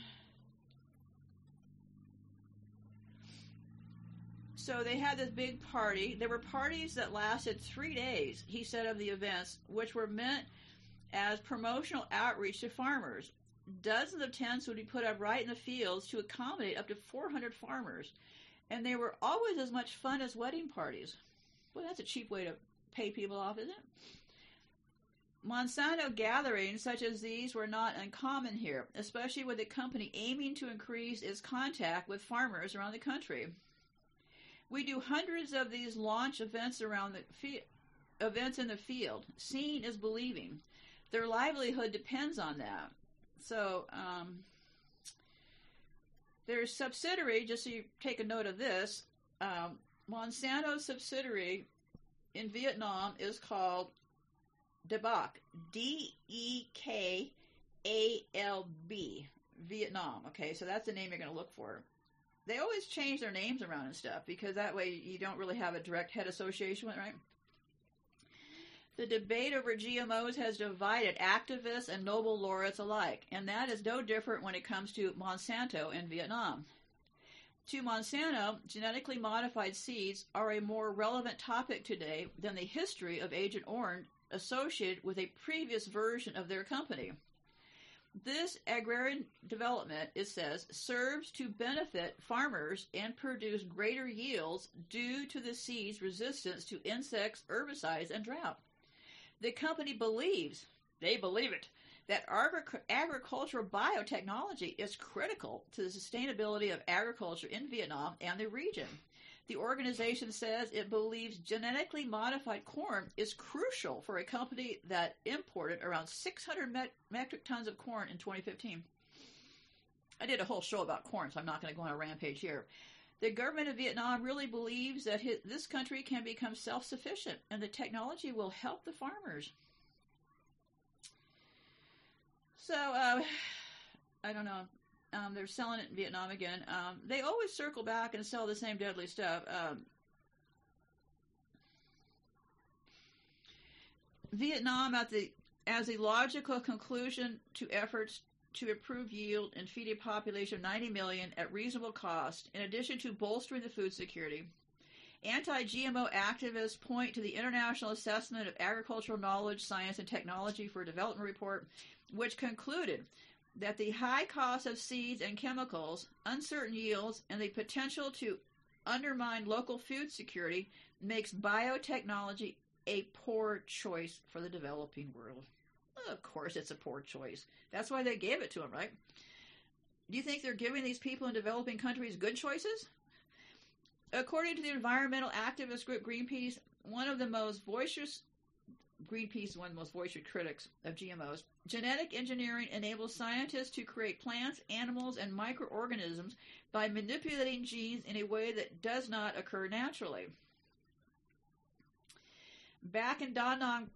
so they had this big party. There were parties that lasted three days, he said, of the events, which were meant as promotional outreach to farmers. Dozens of tents would be put up right in the fields to accommodate up to 400 farmers, and they were always as much fun as wedding parties. Well, that's a cheap way to pay people off, isn't it? Monsanto gatherings such as these were not uncommon here, especially with the company aiming to increase its contact with farmers around the country. We do hundreds of these launch events around the fi- events in the field. Seeing is believing. Their livelihood depends on that. So, um, their subsidiary, just so you take a note of this, um, Monsanto's subsidiary in Vietnam is called DeKalb, D E K A L B, Vietnam. Okay, so that's the name you're going to look for. They always change their names around and stuff because that way you don't really have a direct head association with it, right? The debate over GMOs has divided activists and Nobel laureates alike, and that is no different when it comes to Monsanto in Vietnam. To Monsanto, genetically modified seeds are a more relevant topic today than the history of Agent Orange associated with a previous version of their company. This agrarian development, it says, serves to benefit farmers and produce greater yields due to the seed's resistance to insects, herbicides, and drought. The company believes, they believe it, that agricultural biotechnology is critical to the sustainability of agriculture in Vietnam and the region. The organization says it believes genetically modified corn is crucial for a company that imported around 600 met- metric tons of corn in 2015. I did a whole show about corn, so I'm not going to go on a rampage here. The government of Vietnam really believes that his, this country can become self sufficient and the technology will help the farmers. So, uh, *sighs* I don't know. Um, they're selling it in Vietnam again. Um, they always circle back and sell the same deadly stuff. Um, Vietnam, at the as a logical conclusion to efforts to improve yield and feed a population of 90 million at reasonable cost, in addition to bolstering the food security. Anti GMO activists point to the International Assessment of Agricultural Knowledge, Science, and Technology for Development report, which concluded that the high cost of seeds and chemicals, uncertain yields, and the potential to undermine local food security makes biotechnology a poor choice for the developing world. Of course, it's a poor choice. That's why they gave it to them, right? Do you think they're giving these people in developing countries good choices? According to the environmental activist group Greenpeace, one of the most boisterous Greenpeace one of the most voiced critics of GMOs. Genetic engineering enables scientists to create plants, animals, and microorganisms by manipulating genes in a way that does not occur naturally. Back in Da Nang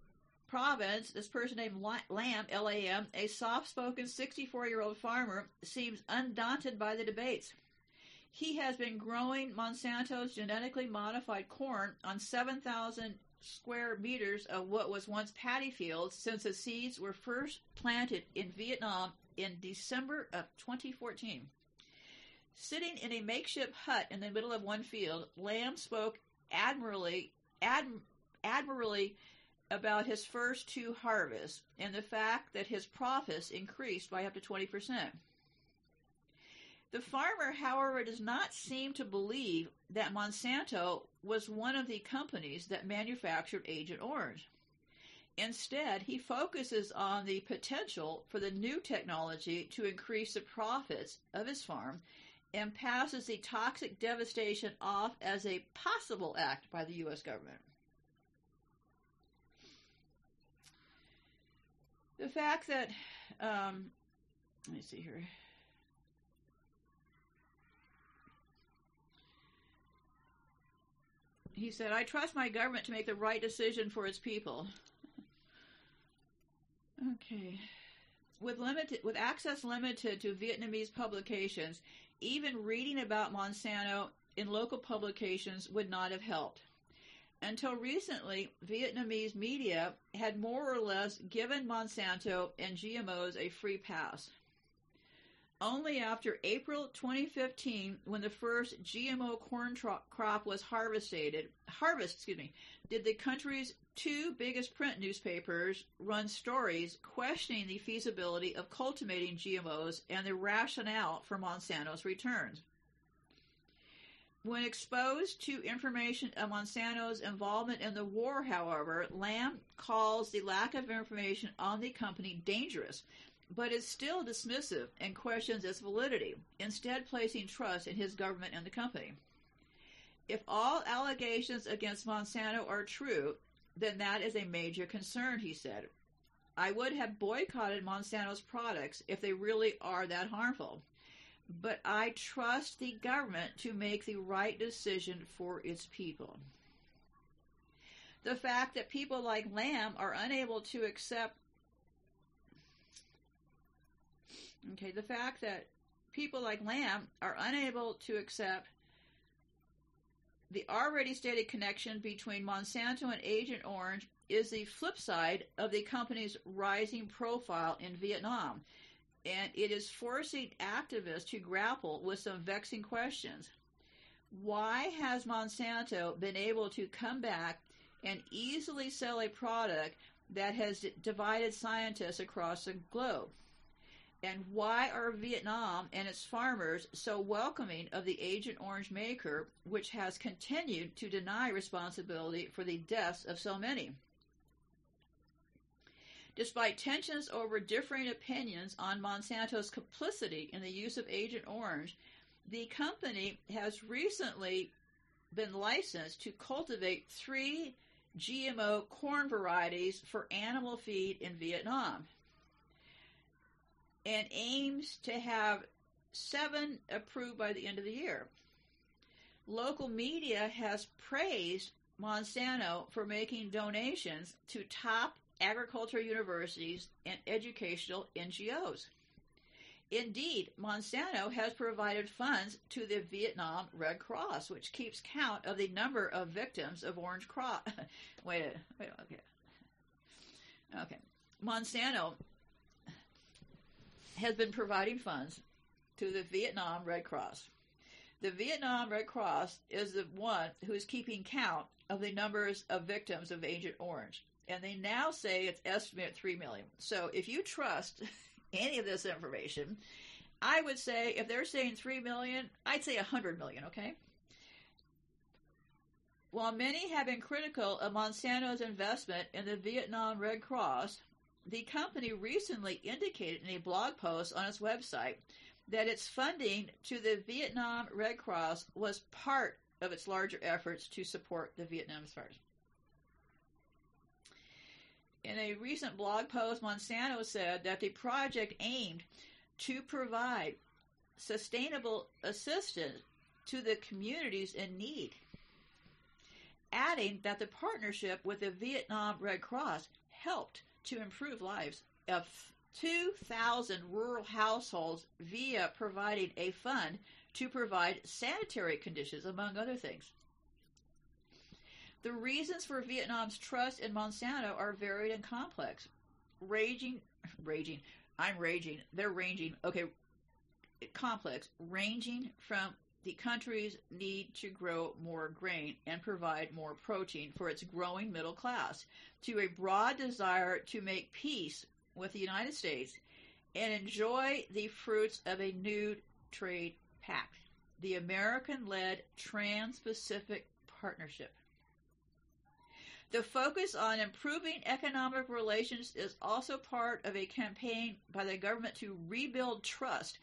province, this person named Lam, L-A-M, a soft-spoken 64-year-old farmer, seems undaunted by the debates. He has been growing Monsanto's genetically modified corn on 7,000 square meters of what was once paddy fields since the seeds were first planted in Vietnam in December of 2014. Sitting in a makeshift hut in the middle of one field, Lam spoke admirably, ad, admirably about his first two harvests and the fact that his profits increased by up to 20%. The farmer, however, does not seem to believe that Monsanto was one of the companies that manufactured Agent Orange. Instead, he focuses on the potential for the new technology to increase the profits of his farm and passes the toxic devastation off as a possible act by the U.S. government. The fact that, um, let me see here. He said, I trust my government to make the right decision for its people. okay. With limited with access limited to Vietnamese publications, even reading about Monsanto in local publications would not have helped. Until recently, Vietnamese media had more or less given Monsanto and GMOs a free pass. Only after April 2015, when the first GMO corn tro- crop was harvested, harvest, excuse me, did the country's two biggest print newspapers run stories questioning the feasibility of cultivating GMOs and the rationale for Monsanto's returns. When exposed to information of Monsanto's involvement in the war, however, Lam calls the lack of information on the company dangerous but is still dismissive and questions its validity, instead placing trust in his government and the company. If all allegations against Monsanto are true, then that is a major concern, he said. I would have boycotted Monsanto's products if they really are that harmful. But I trust the government to make the right decision for its people. The fact that people like Lam are unable to accept Okay, the fact that people like Lam are unable to accept the already stated connection between Monsanto and Agent Orange is the flip side of the company's rising profile in Vietnam, and it is forcing activists to grapple with some vexing questions. Why has Monsanto been able to come back and easily sell a product that has divided scientists across the globe? And why are Vietnam and its farmers so welcoming of the Agent Orange maker, which has continued to deny responsibility for the deaths of so many? Despite tensions over differing opinions on Monsanto's complicity in the use of Agent Orange, the company has recently been licensed to cultivate three GMO corn varieties for animal feed in Vietnam and aims to have seven approved by the end of the year. Local media has praised Monsanto for making donations to top agriculture universities and educational NGOs. Indeed, Monsanto has provided funds to the Vietnam Red Cross, which keeps count of the number of victims of orange crop. *laughs* wait, wait, okay. Okay. Monsanto has been providing funds to the Vietnam Red Cross. The Vietnam Red Cross is the one who is keeping count of the numbers of victims of Agent Orange. And they now say it's estimated 3 million. So if you trust *laughs* any of this information, I would say if they're saying 3 million, I'd say a 100 million, okay? While many have been critical of Monsanto's investment in the Vietnam Red Cross, the company recently indicated in a blog post on its website that its funding to the Vietnam Red Cross was part of its larger efforts to support the Vietnamese fires. In a recent blog post, Monsanto said that the project aimed to provide sustainable assistance to the communities in need, adding that the partnership with the Vietnam Red Cross helped to improve lives of 2,000 rural households via providing a fund to provide sanitary conditions, among other things. The reasons for Vietnam's trust in Monsanto are varied and complex. Raging, raging, I'm raging, they're ranging, okay, complex, ranging from the country's need to grow more grain and provide more protein for its growing middle class, to a broad desire to make peace with the United States and enjoy the fruits of a new trade pact, the American led Trans Pacific Partnership. The focus on improving economic relations is also part of a campaign by the government to rebuild trust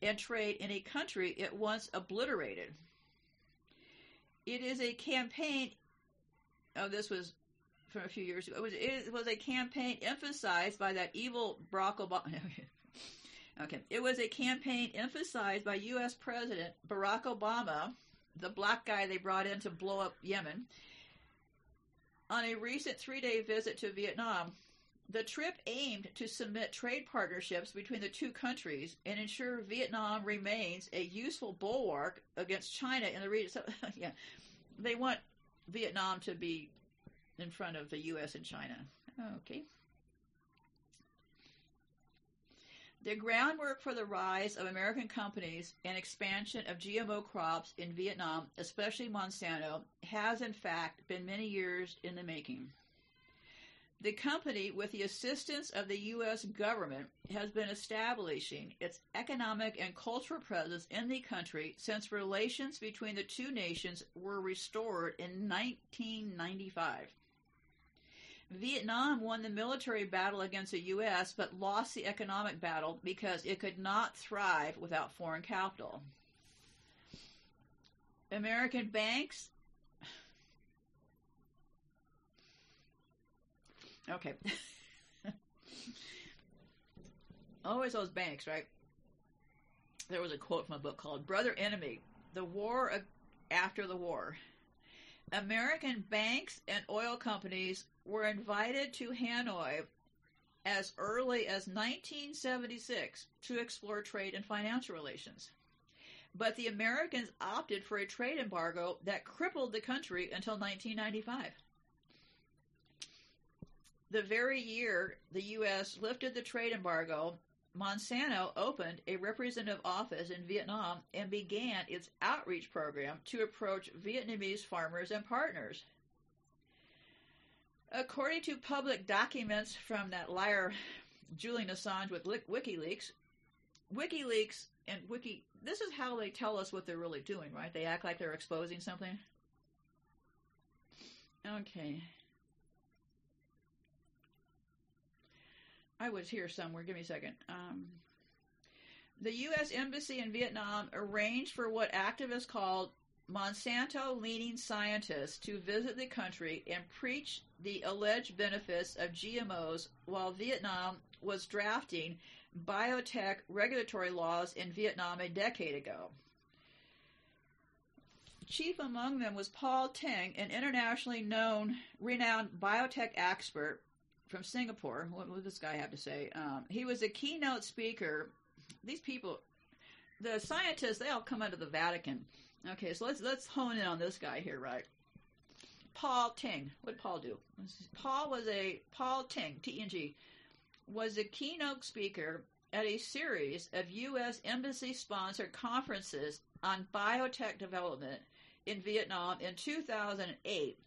and trade in a country it once obliterated. It is a campaign. Oh, this was from a few years ago. It was, it was a campaign emphasized by that evil Barack Obama. *laughs* okay, it was a campaign emphasized by U.S. President Barack Obama, the black guy they brought in to blow up Yemen, on a recent three-day visit to Vietnam. The trip aimed to cement trade partnerships between the two countries and ensure Vietnam remains a useful bulwark against China in the region. So, *laughs* yeah, they want Vietnam to be in front of the U.S. and China. Okay. The groundwork for the rise of American companies and expansion of GMO crops in Vietnam, especially Monsanto, has in fact been many years in the making. The company, with the assistance of the U.S. government, has been establishing its economic and cultural presence in the country since relations between the two nations were restored in 1995. Vietnam won the military battle against the U.S., but lost the economic battle because it could not thrive without foreign capital. American banks. Okay. *laughs* Always those banks, right? There was a quote from a book called Brother Enemy The War After the War. American banks and oil companies were invited to Hanoi as early as 1976 to explore trade and financial relations. But the Americans opted for a trade embargo that crippled the country until 1995. The very year the U.S. lifted the trade embargo, Monsanto opened a representative office in Vietnam and began its outreach program to approach Vietnamese farmers and partners. According to public documents from that liar Julian Assange with WikiLeaks, WikiLeaks and Wiki, this is how they tell us what they're really doing, right? They act like they're exposing something. Okay. I was here somewhere. Give me a second. Um, the U.S. Embassy in Vietnam arranged for what activists called Monsanto leading scientists to visit the country and preach the alleged benefits of GMOs while Vietnam was drafting biotech regulatory laws in Vietnam a decade ago. Chief among them was Paul Teng, an internationally known, renowned biotech expert from Singapore. What would this guy have to say? Um, he was a keynote speaker. These people, the scientists, they all come out of the Vatican. Okay, so let's let's hone in on this guy here, right? Paul Teng. What did Paul do? Paul was a Paul Teng, T E N G, was a keynote speaker at a series of U.S. embassy sponsored conferences on biotech development in Vietnam in 2008,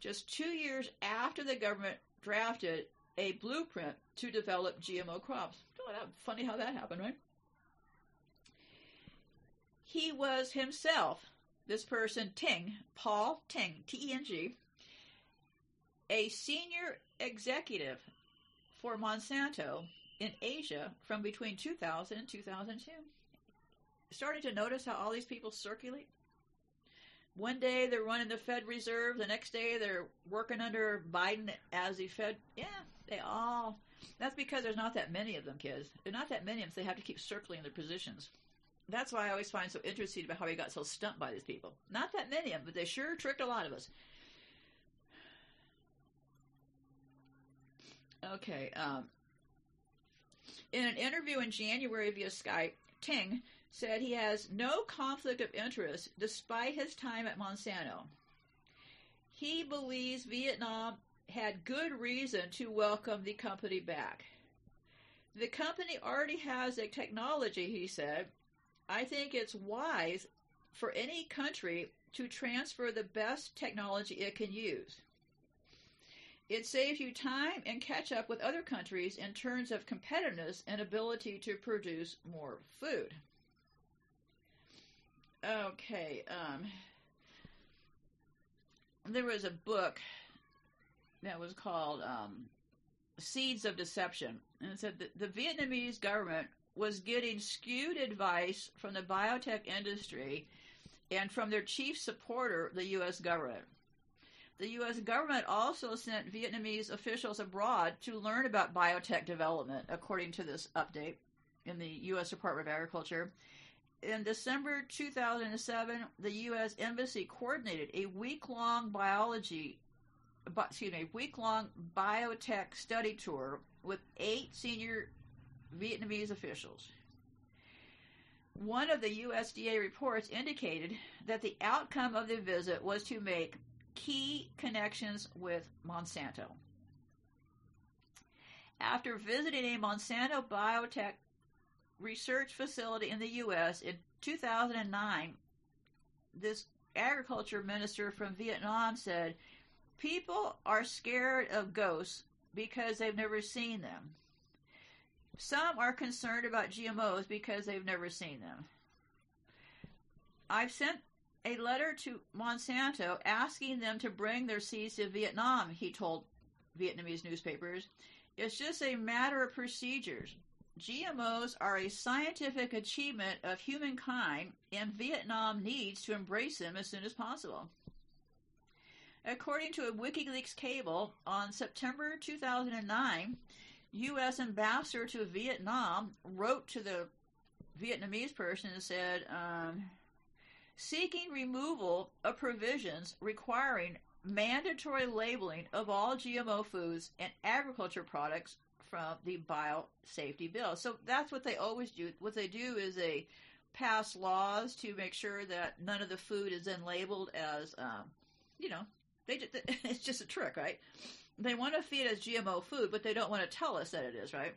just two years after the government drafted a blueprint to develop GMO crops. Funny how that happened, right? He was himself, this person, Teng, Paul Teng, T E N G, a senior executive for Monsanto in Asia from between 2000 and 2002. Starting to notice how all these people circulate? One day they're running the Fed Reserve, the next day they're working under Biden as the Fed. Yeah, they all. That's because there's not that many of them, kids. There's not that many of them, so they have to keep circling their positions. That's why I always find so interesting about how he got so stumped by these people. Not that many of them, but they sure tricked a lot of us. Okay. Um, in an interview in January via Skype, Teng said he has no conflict of interest despite his time at Monsanto. He believes Vietnam had good reason to welcome the company back. The company already has a technology, he said. I think it's wise for any country to transfer the best technology it can use. It saves you time and catch up with other countries in terms of competitiveness and ability to produce more food. Okay, um, there was a book that was called um, Seeds of Deception, and it said that the Vietnamese government was getting skewed advice from the biotech industry and from their chief supporter, the U.S. government. The U.S. government also sent Vietnamese officials abroad to learn about biotech development, according to this update in the U.S. Department of Agriculture. In December 2007, the U.S. Embassy coordinated a week long biology, excuse me, week long biotech study tour with eight senior Vietnamese officials. One of the USDA reports indicated that the outcome of the visit was to make key connections with Monsanto. After visiting a Monsanto biotech research facility in the U.S. in 2009, this agriculture minister from Vietnam said, People are scared of ghosts because they've never seen them. Some are concerned about GMOs because they've never seen them. I've sent a letter to Monsanto asking them to bring their seeds to Vietnam, he told Vietnamese newspapers. It's just a matter of procedures. GMOs are a scientific achievement of humankind, and Vietnam needs to embrace them as soon as possible. According to a WikiLeaks cable, on September 2009, U.S. ambassador to Vietnam wrote to the Vietnamese person and said, um, seeking removal of provisions requiring mandatory labeling of all GMO foods and agriculture products from the biosafety bill. So that's what they always do. What they do is they pass laws to make sure that none of the food is then labeled as, um, you know, they *laughs* it's just a trick, right? They want to feed us GMO food, but they don't want to tell us that it is, right?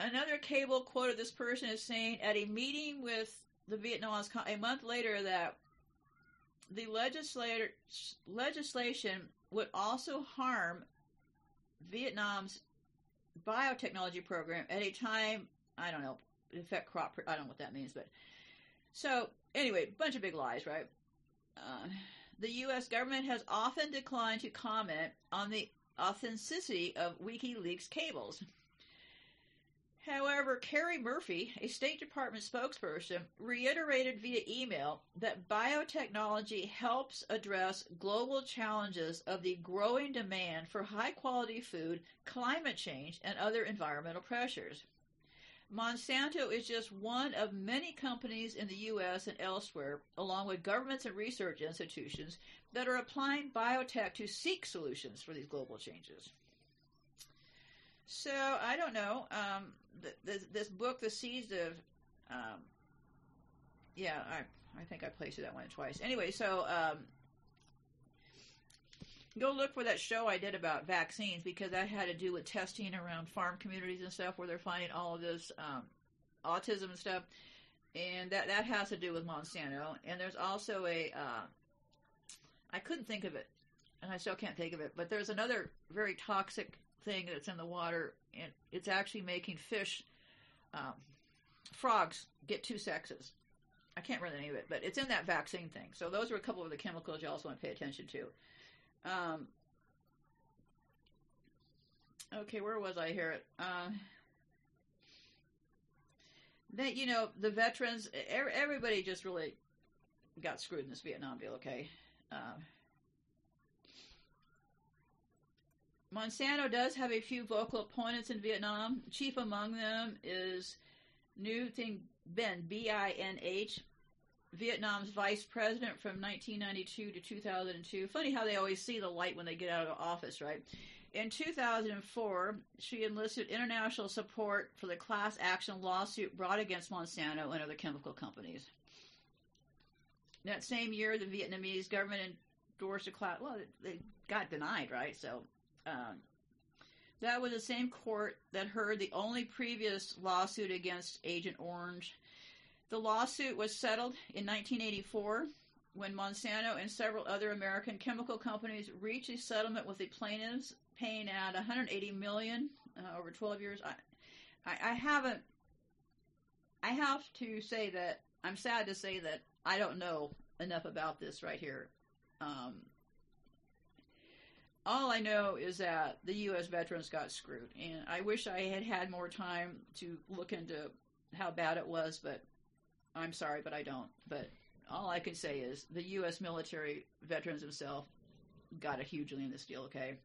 Another cable quoted this person as saying at a meeting with the Vietnamese a month later that the legislator legislation would also harm Vietnam's biotechnology program at a time I don't know affect crop I don't know what that means but so anyway bunch of big lies right uh, the U.S. government has often declined to comment on the authenticity of WikiLeaks cables. However, Carrie Murphy, a State Department spokesperson, reiterated via email that biotechnology helps address global challenges of the growing demand for high quality food, climate change, and other environmental pressures. Monsanto is just one of many companies in the U.S. and elsewhere, along with governments and research institutions, that are applying biotech to seek solutions for these global changes. So I don't know. Um, this, this book, The Seeds of, um, yeah, I I think I placed that one twice. Anyway, so um, go look for that show I did about vaccines because that had to do with testing around farm communities and stuff where they're finding all of this um, autism and stuff. and that that has to do with Monsanto. And there's also a uh, I couldn't think of it, and I still can't think of it. But there's another very toxic thing that's in the water, and it's actually making fish, um, frogs get two sexes. I can't remember the name of it, but it's in that vaccine thing. So those are a couple of the chemicals you also want to pay attention to. Um, okay, where was I here? Uh, that you know the veterans, everybody just really got screwed in this Vietnam deal. Okay. Uh, Monsanto does have a few vocal opponents in Vietnam. Chief among them is Nguyen Thi Binh, B I N H, Vietnam's vice president from 1992 to 2002. Funny how they always see the light when they get out of office, right? In 2004, she enlisted international support for the class action lawsuit brought against Monsanto and other chemical companies. That same year, the Vietnamese government endorsed a class. Well, they got denied, right? So um, that was the same court that heard the only previous lawsuit against Agent Orange. The lawsuit was settled in 1984 when Monsanto and several other American chemical companies reached a settlement with the plaintiffs, paying out 180 million uh, over 12 years. I, I, I haven't. I have to say that I'm sad to say that I don't know enough about this right here. Um, all I know is that the U.S. veterans got screwed, and I wish I had had more time to look into how bad it was, but I'm sorry, but I don't. But all I can say is the U.S. military veterans themselves got it hugely in this deal. Okay.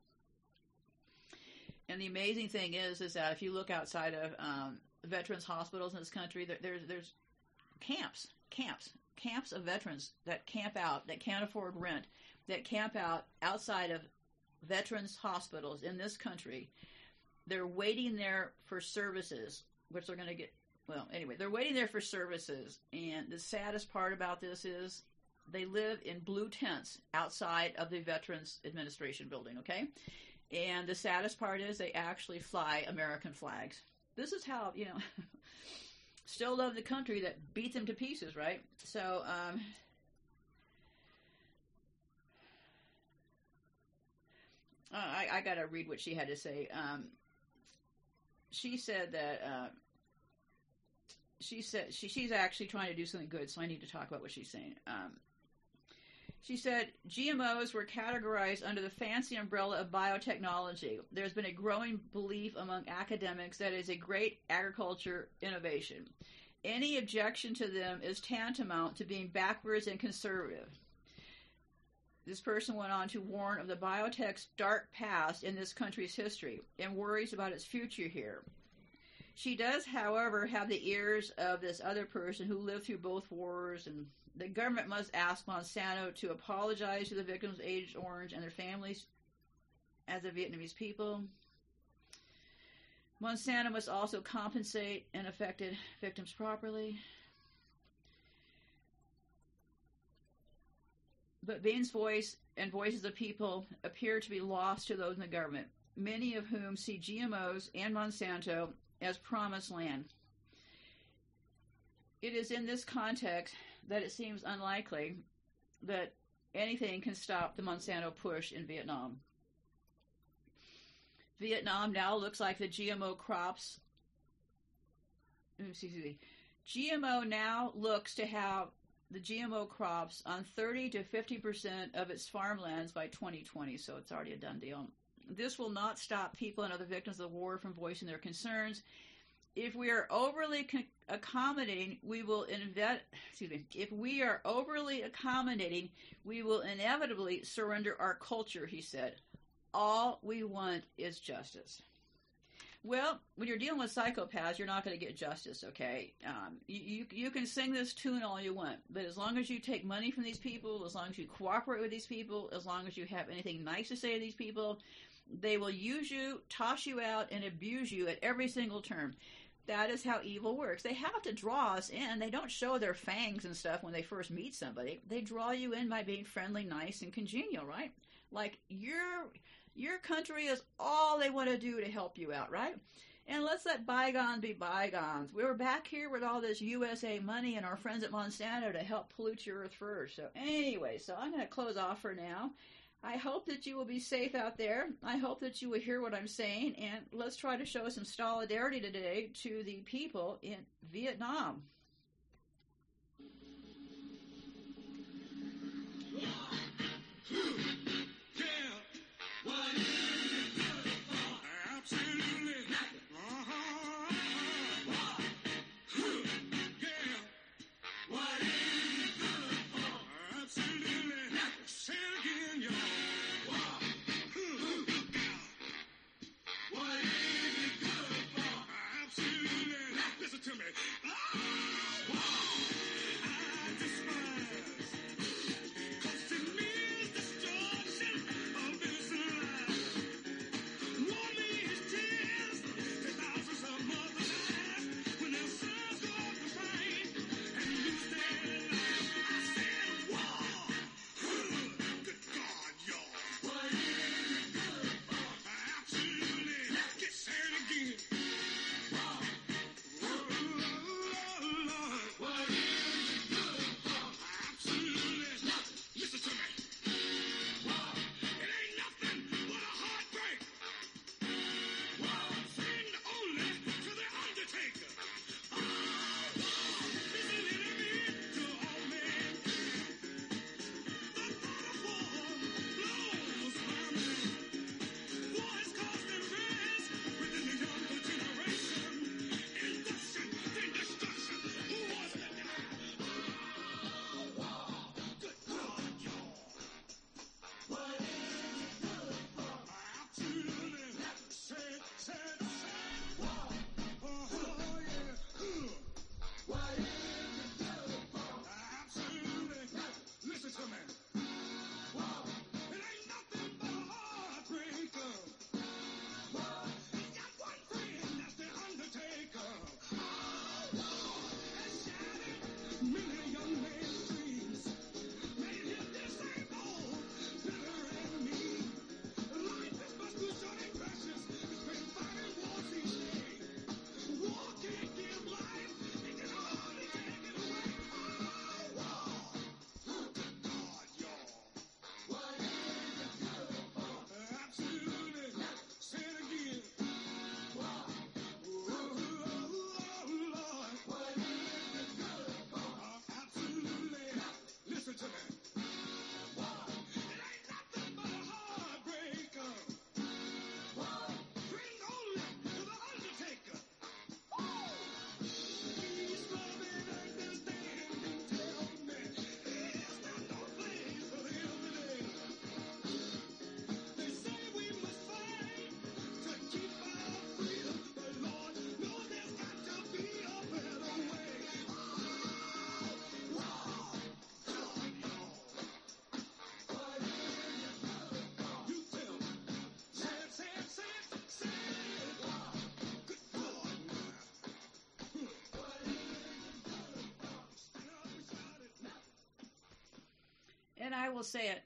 And the amazing thing is, is that if you look outside of um, veterans hospitals in this country, there, there's there's camps, camps, camps of veterans that camp out, that can't afford rent, that camp out outside of veterans hospitals in this country. They're waiting there for services, which they're going to get. Well, anyway, they're waiting there for services. And the saddest part about this is they live in blue tents outside of the Veterans Administration building, okay? And the saddest part is they actually fly American flags. This is how, you know, *laughs* still love the country that beat them to pieces, right? So, um, Uh, I, I got to read what she had to say. Um, she said that uh, she said she, she's actually trying to do something good, so I need to talk about what she's saying. Um, she said GMOs were categorized under the fancy umbrella of biotechnology. There's been a growing belief among academics that it is a great agriculture innovation. Any objection to them is tantamount to being backwards and conservative. This person went on to warn of the biotech's dark past in this country's history and worries about its future here. She does, however, have the ears of this other person who lived through both wars, and the government must ask Monsanto to apologize to the victims of Agent Orange and their families as the Vietnamese people. Monsanto must also compensate and affected victims properly. But Binh's voice and voices of people appear to be lost to those in the government, many of whom see GMOs and Monsanto as promised land. It is in this context that it seems unlikely that anything can stop the Monsanto push in Vietnam. Vietnam now looks like the GMO crops. Excuse me. GMO now looks to have the GMO crops on 30 to 50 percent of its farmlands by 2020, so it's already a done deal. This will not stop people and other victims of war from voicing their concerns. If we are overly con- accommodating, we will invent. Excuse me. If we are overly accommodating, we will inevitably surrender our culture. He said. All we want is justice. Well, when you're dealing with psychopaths, you're not going to get justice. Okay, um, you, you you can sing this tune all you want, but as long as you take money from these people, as long as you cooperate with these people, as long as you have anything nice to say to these people, they will use you, toss you out, and abuse you at every single turn. That is how evil works. They have to draw us in. They don't show their fangs and stuff when they first meet somebody. They draw you in by being friendly, nice, and congenial, right? Like you're your country is all they want to do to help you out, right? And let's let bygones be bygones. We were back here with all this USA money and our friends at Monsanto to help pollute your earth first. So, anyway, so I'm going to close off for now. I hope that you will be safe out there. I hope that you will hear what I'm saying. And let's try to show some solidarity today to the people in Vietnam. And I will say it.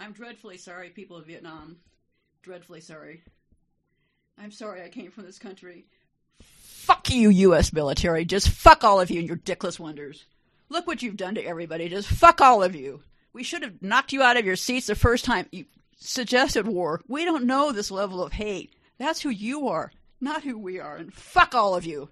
I'm dreadfully sorry, people of Vietnam. Dreadfully sorry. I'm sorry I came from this country. Fuck you, U.S. military. Just fuck all of you and your dickless wonders. Look what you've done to everybody. Just fuck all of you. We should have knocked you out of your seats the first time you suggested war. We don't know this level of hate. That's who you are, not who we are. And fuck all of you.